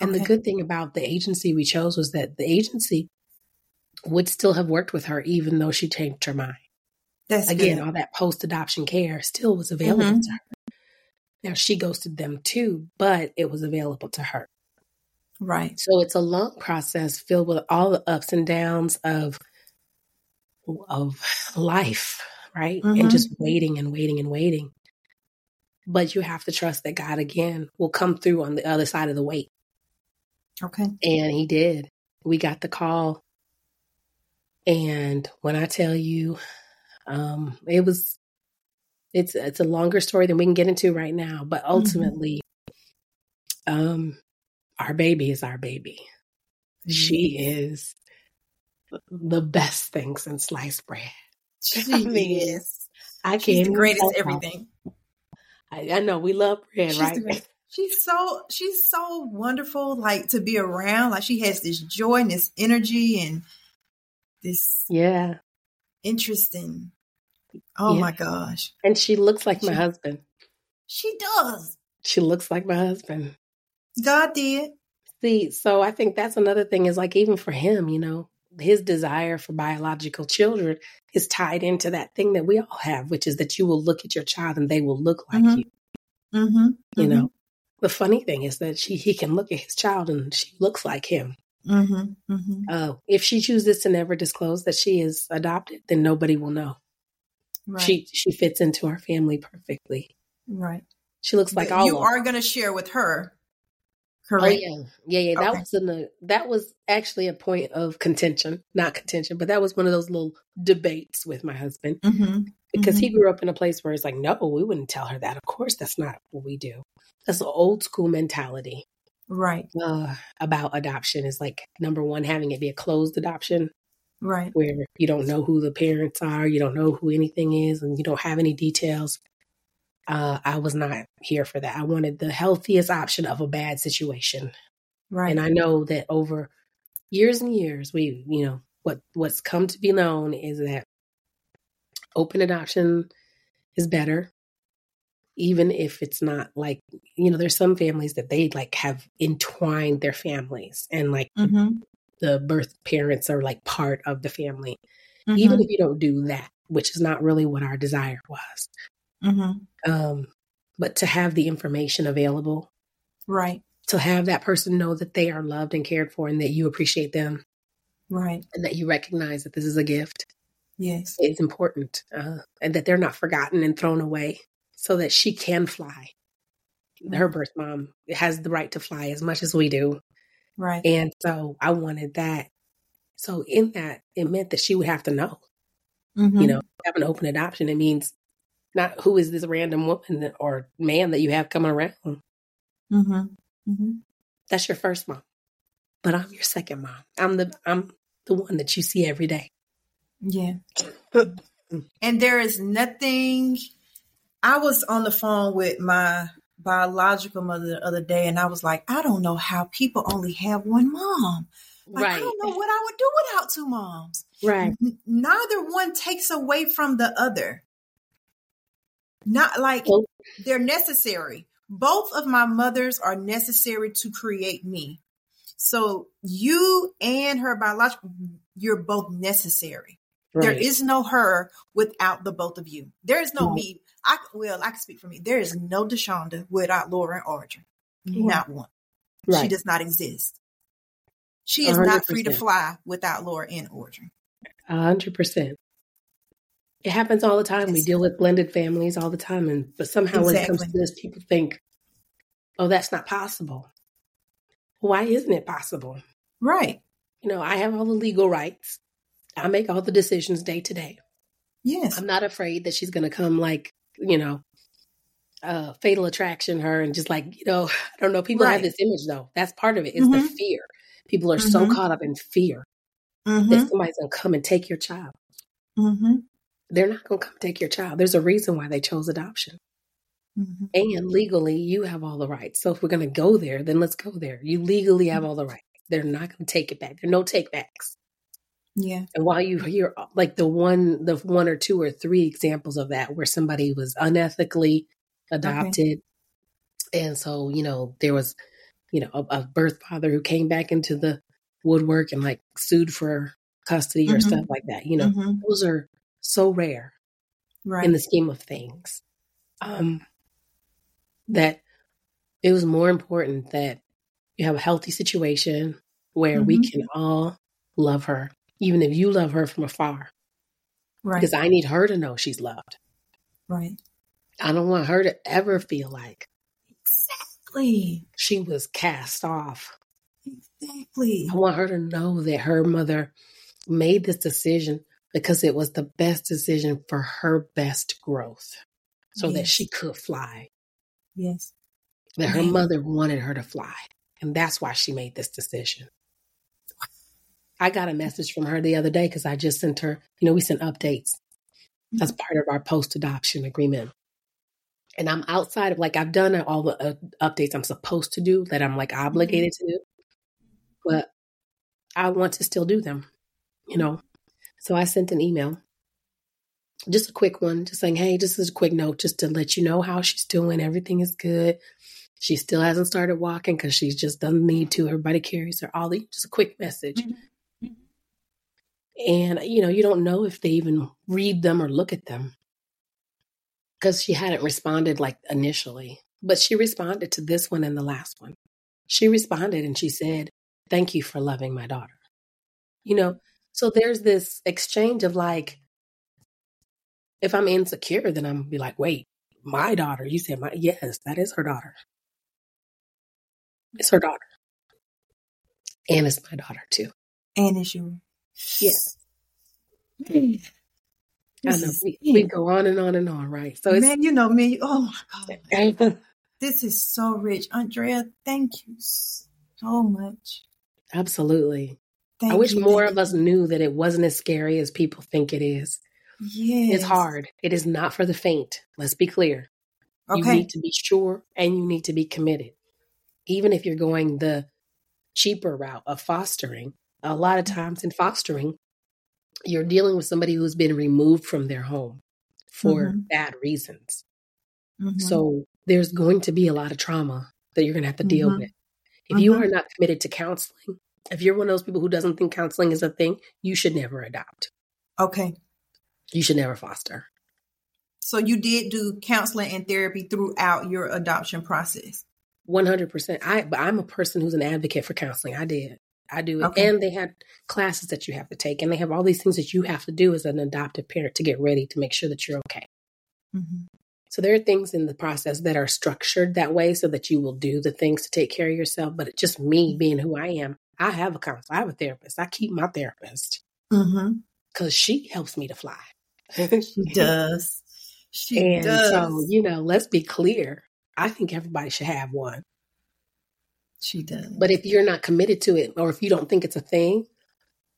And okay. the good thing about the agency we chose was that the agency would still have worked with her even though she changed her mind. That's Again, good. all that post adoption care still was available mm-hmm. to her. Now she ghosted them too, but it was available to her. Right. So it's a long process filled with all the ups and downs of of life, right? Mm-hmm. And just waiting and waiting and waiting. But you have to trust that God again will come through on the other side of the wait. Okay. And he did. We got the call. And when I tell you, um, it was it's it's a longer story than we can get into right now, but mm-hmm. ultimately, mm-hmm. um, our baby is our baby. Mm-hmm. She is the best thing since sliced bread. She I mean, is. I can't. She's the greatest everything. I, I know we love bread, she's right? She's so she's so wonderful, like to be around. Like she has this joy and this energy and this yeah interesting. Oh yeah. my gosh! And she looks like she, my husband. She does. She looks like my husband. God did. See, so I think that's another thing is like even for him, you know, his desire for biological children is tied into that thing that we all have, which is that you will look at your child and they will look like mm-hmm. you. Mm-hmm. You know, mm-hmm. the funny thing is that she he can look at his child and she looks like him. Mm-hmm. Mm-hmm. Uh, if she chooses to never disclose that she is adopted, then nobody will know. Right. She she fits into our family perfectly. Right. She looks like all. You are going to share with her Correct. Oh, yeah, yeah, yeah. That okay. was in the that was actually a point of contention, not contention, but that was one of those little debates with my husband mm-hmm. because mm-hmm. he grew up in a place where it's like, no, we wouldn't tell her that. Of course, that's not what we do. That's an old school mentality, right? Uh, about adoption is like number one, having it be a closed adoption, right? Where you don't know who the parents are, you don't know who anything is, and you don't have any details uh, I was not here for that. I wanted the healthiest option of a bad situation. Right. And I know that over years and years, we, you know, what what's come to be known is that open adoption is better, even if it's not like, you know, there's some families that they like have entwined their families and like mm-hmm. The birth parents are like part of the family. Mm-hmm. Even if you don't do that, which is not really what our desire was. Mm-hmm. Um, but to have the information available, right? To have that person know that they are loved and cared for, and that you appreciate them, right? And that you recognize that this is a gift. Yes, it's important, uh, and that they're not forgotten and thrown away, so that she can fly. Her birth mom has the right to fly as much as we do, right? And so I wanted that. So in that, it meant that she would have to know. Mm-hmm. You know, have an open adoption. It means not who is this random woman or man that you have coming around. Mm-hmm. Mm-hmm. That's your first mom, but I'm your second mom. I'm the I'm the one that you see every day. Yeah. and there is nothing. I was on the phone with my biological mother the other day, and I was like, I don't know how people only have one mom. Like, right. I don't know what I would do without two moms. Right. N- neither one takes away from the other. Not like they're necessary. Both of my mothers are necessary to create me. So you and her biological, you're both necessary. Right. There is no her without the both of you. There is no right. me. I well, I can speak for me. There is no De'Shonda without Laura and Audrey. Not one. She does not exist. She is 100%. not free to fly without Laura and Audrey. A hundred percent. It happens all the time. We deal with blended families all the time, and but somehow exactly. when it comes to this, people think, "Oh, that's not possible." Why isn't it possible? Right. You know, I have all the legal rights. I make all the decisions day to day. Yes. I'm not afraid that she's going to come like, you know, uh, fatal attraction her and just like, you know, I don't know. People right. have this image though. That's part of it. Is mm-hmm. the fear. People are mm-hmm. so caught up in fear mm-hmm. that somebody's going to come and take your child. Mm-hmm they're not going to come take your child. There's a reason why they chose adoption. Mm-hmm. And legally, you have all the rights. So if we're going to go there, then let's go there. You legally have all the rights. They're not going to take it back. There are no take backs. Yeah. And while you hear like the one, the one or two or three examples of that where somebody was unethically adopted. Okay. And so, you know, there was, you know, a, a, birth father who came back into the woodwork and like sued for custody mm-hmm. or stuff like that. You know, mm-hmm. those are so rare right. in the scheme of things um, that it was more important that you have a healthy situation where mm-hmm. we can all love her, even if you love her from afar. Right. Because I need her to know she's loved. Right. I don't want her to ever feel like exactly she was cast off. Exactly. I want her to know that her mother made this decision because it was the best decision for her best growth so yes. that she could fly. Yes. That her mother wanted her to fly. And that's why she made this decision. I got a message from her the other day because I just sent her, you know, we sent updates mm-hmm. as part of our post adoption agreement. And I'm outside of like, I've done all the uh, updates I'm supposed to do that I'm like obligated mm-hmm. to do, but I want to still do them, you know, so I sent an email, just a quick one, just saying, hey, just as a quick note, just to let you know how she's doing. Everything is good. She still hasn't started walking because she's just doesn't need to. Everybody carries her. All the just a quick message. Mm-hmm. And you know, you don't know if they even read them or look at them because she hadn't responded like initially, but she responded to this one and the last one. She responded and she said, "Thank you for loving my daughter." You know, so there's this exchange of like, if I'm insecure, then I'm be like, wait, my daughter. You said my yes, that is her daughter. It's her daughter. And it's my daughter too. And it's Yes. I know we, we, go on and on and on, right? So man, you know me. Oh my god, this is so rich, Andrea. Thank you so much. Absolutely. Thank I wish you, more of us knew that it wasn't as scary as people think it is. Yes. It's hard. It is not for the faint. Let's be clear. Okay. You need to be sure and you need to be committed. Even if you're going the cheaper route of fostering, a lot of times in fostering, you're dealing with somebody who's been removed from their home for mm-hmm. bad reasons. Mm-hmm. So there's going to be a lot of trauma that you're going to have to deal mm-hmm. with. If you mm-hmm. are not committed to counseling, if you're one of those people who doesn't think counseling is a thing, you should never adopt. Okay. You should never foster. So you did do counseling and therapy throughout your adoption process. One hundred percent. I but I'm a person who's an advocate for counseling. I did. I do it. Okay. And they had classes that you have to take, and they have all these things that you have to do as an adoptive parent to get ready to make sure that you're okay. Mm-hmm. So there are things in the process that are structured that way so that you will do the things to take care of yourself. But just me mm-hmm. being who I am, I have a counselor. I have a therapist. I keep my therapist because mm-hmm. she helps me to fly. she does. She and does. so, you know, let's be clear. I think everybody should have one. She does. But if you're not committed to it or if you don't think it's a thing,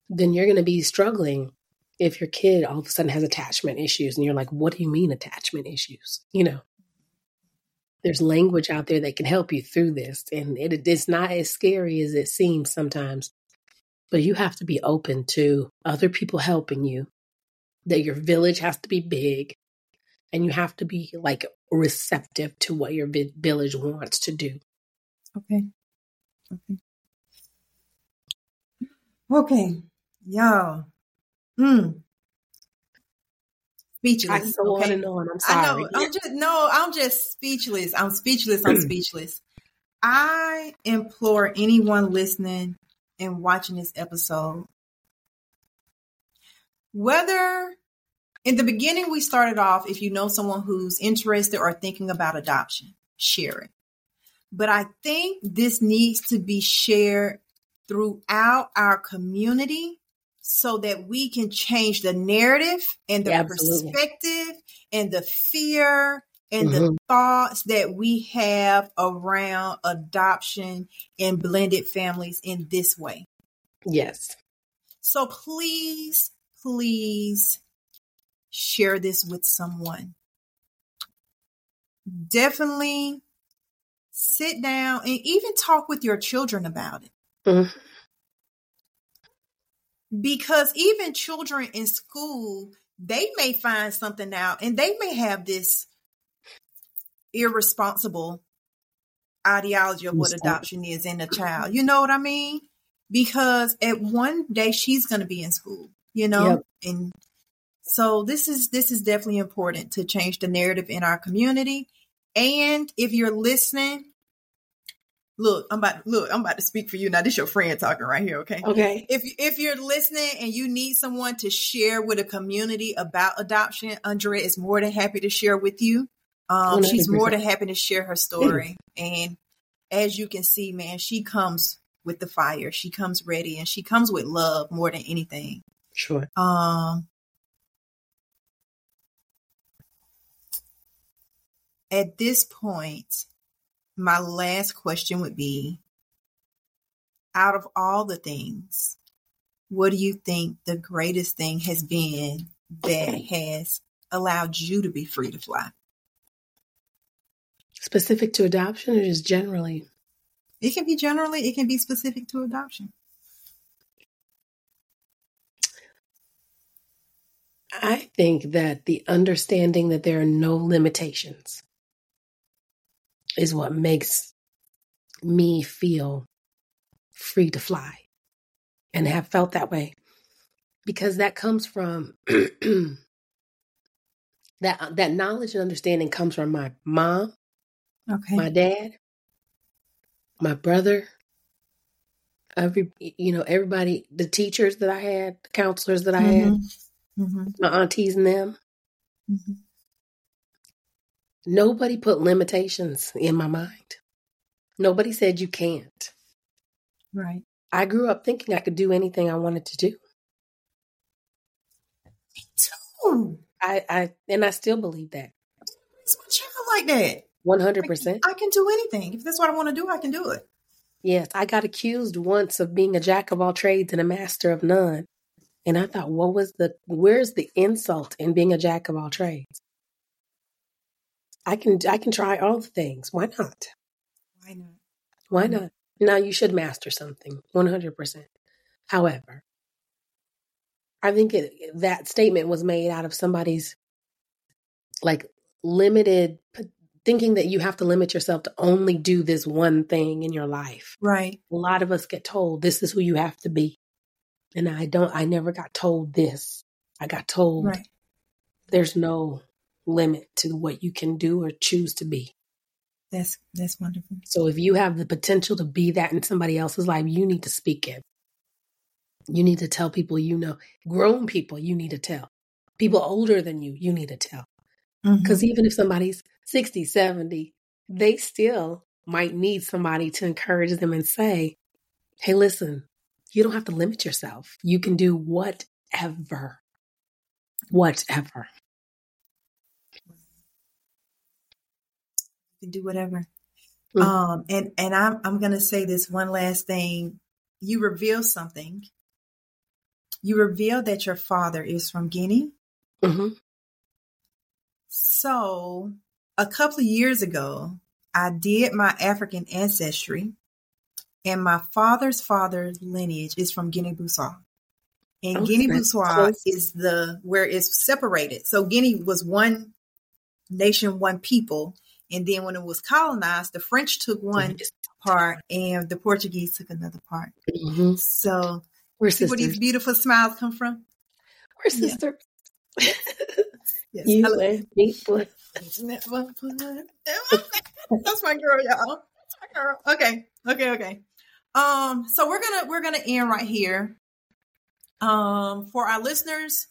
then you're going to be struggling if your kid all of a sudden has attachment issues and you're like, what do you mean attachment issues? You know, there's language out there that can help you through this. And it, it's not as scary as it seems sometimes, but you have to be open to other people helping you, that your village has to be big, and you have to be like receptive to what your village wants to do. Okay. Okay. Okay. Y'all. Mm. Speechless. I go okay? on and on. I'm sorry. I know. I'm just no. I'm just speechless. I'm speechless. I'm speechless. I implore anyone listening and watching this episode, whether in the beginning, we started off if you know someone who's interested or thinking about adoption, share it. But I think this needs to be shared throughout our community so that we can change the narrative and the yeah, perspective and the fear and mm-hmm. the thoughts that we have around adoption and blended families in this way. Yes. So please, please share this with someone. Definitely sit down and even talk with your children about it. Mm-hmm. Because even children in school, they may find something out and they may have this irresponsible ideology of what adoption is in a child. You know what I mean? Because at one day she's going to be in school, you know, yep. and so this is this is definitely important to change the narrative in our community. And if you're listening, look, I'm about look, I'm about to speak for you now. This your friend talking right here, okay? Okay. If if you're listening and you need someone to share with a community about adoption, Andrea is more than happy to share with you. Um, she's more than happy to share her story. and as you can see, man, she comes with the fire. She comes ready and she comes with love more than anything. Sure. Um, At this point, my last question would be out of all the things, what do you think the greatest thing has been that has allowed you to be free to fly? Specific to adoption or just generally? It can be generally, it can be specific to adoption. I think that the understanding that there are no limitations is what makes me feel free to fly and have felt that way because that comes from that that knowledge and understanding comes from my mom okay my dad my brother every you know everybody the teachers that i had the counselors that i mm-hmm. had mm-hmm. my aunties and them mm-hmm. Nobody put limitations in my mind. Nobody said you can't. Right. I grew up thinking I could do anything I wanted to do. Me too. I, I and I still believe that. It's my child like that. One hundred percent. I can do anything. If that's what I want to do, I can do it. Yes, I got accused once of being a jack of all trades and a master of none. And I thought, what was the where's the insult in being a jack of all trades? I can I can try all the things. Why not? Why not? Why mm-hmm. not? Now you should master something 100%. However, I think it, that statement was made out of somebody's like limited thinking that you have to limit yourself to only do this one thing in your life. Right. A lot of us get told this is who you have to be. And I don't I never got told this. I got told right. there's no limit to what you can do or choose to be. That's that's wonderful. So if you have the potential to be that in somebody else's life, you need to speak it. You need to tell people you know. Grown people, you need to tell. People older than you, you need to tell. Because mm-hmm. even if somebody's 60, 70, they still might need somebody to encourage them and say, hey, listen, you don't have to limit yourself. You can do whatever. Whatever. Can do whatever. Mm-hmm. Um, and, and I'm, I'm going to say this one last thing. You reveal something. You reveal that your father is from Guinea. Mm-hmm. So a couple of years ago, I did my African ancestry, and my father's father's lineage is from Guinea-Bissau. And okay. Guinea-Bissau is the where it's separated. So Guinea was one nation, one people, and then when it was colonized, the French took one part and the Portuguese took another part. Mm-hmm. So where these beautiful smiles come from? We're sisters. Yeah. yes. You and me. That's my girl, y'all. That's my girl. Okay. Okay. Okay. Um, so we're gonna we're gonna end right here. Um, for our listeners,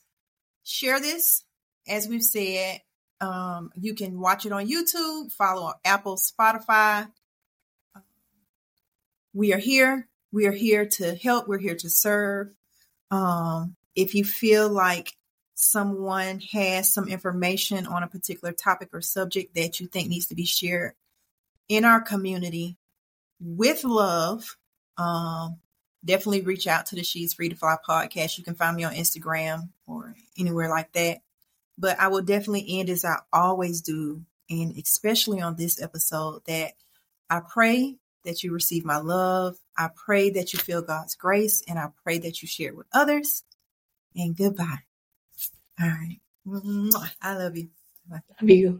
share this. As we've said, um, you can watch it on YouTube, follow on Apple, Spotify. We are here. We are here to help. We're here to serve. Um, if you feel like someone has some information on a particular topic or subject that you think needs to be shared in our community with love, um, definitely reach out to the She's Free to Fly podcast. You can find me on Instagram or anywhere like that. But I will definitely end as I always do, and especially on this episode, that I pray that you receive my love. I pray that you feel God's grace, and I pray that you share it with others. And goodbye. All right. I love you. Bye. Love you.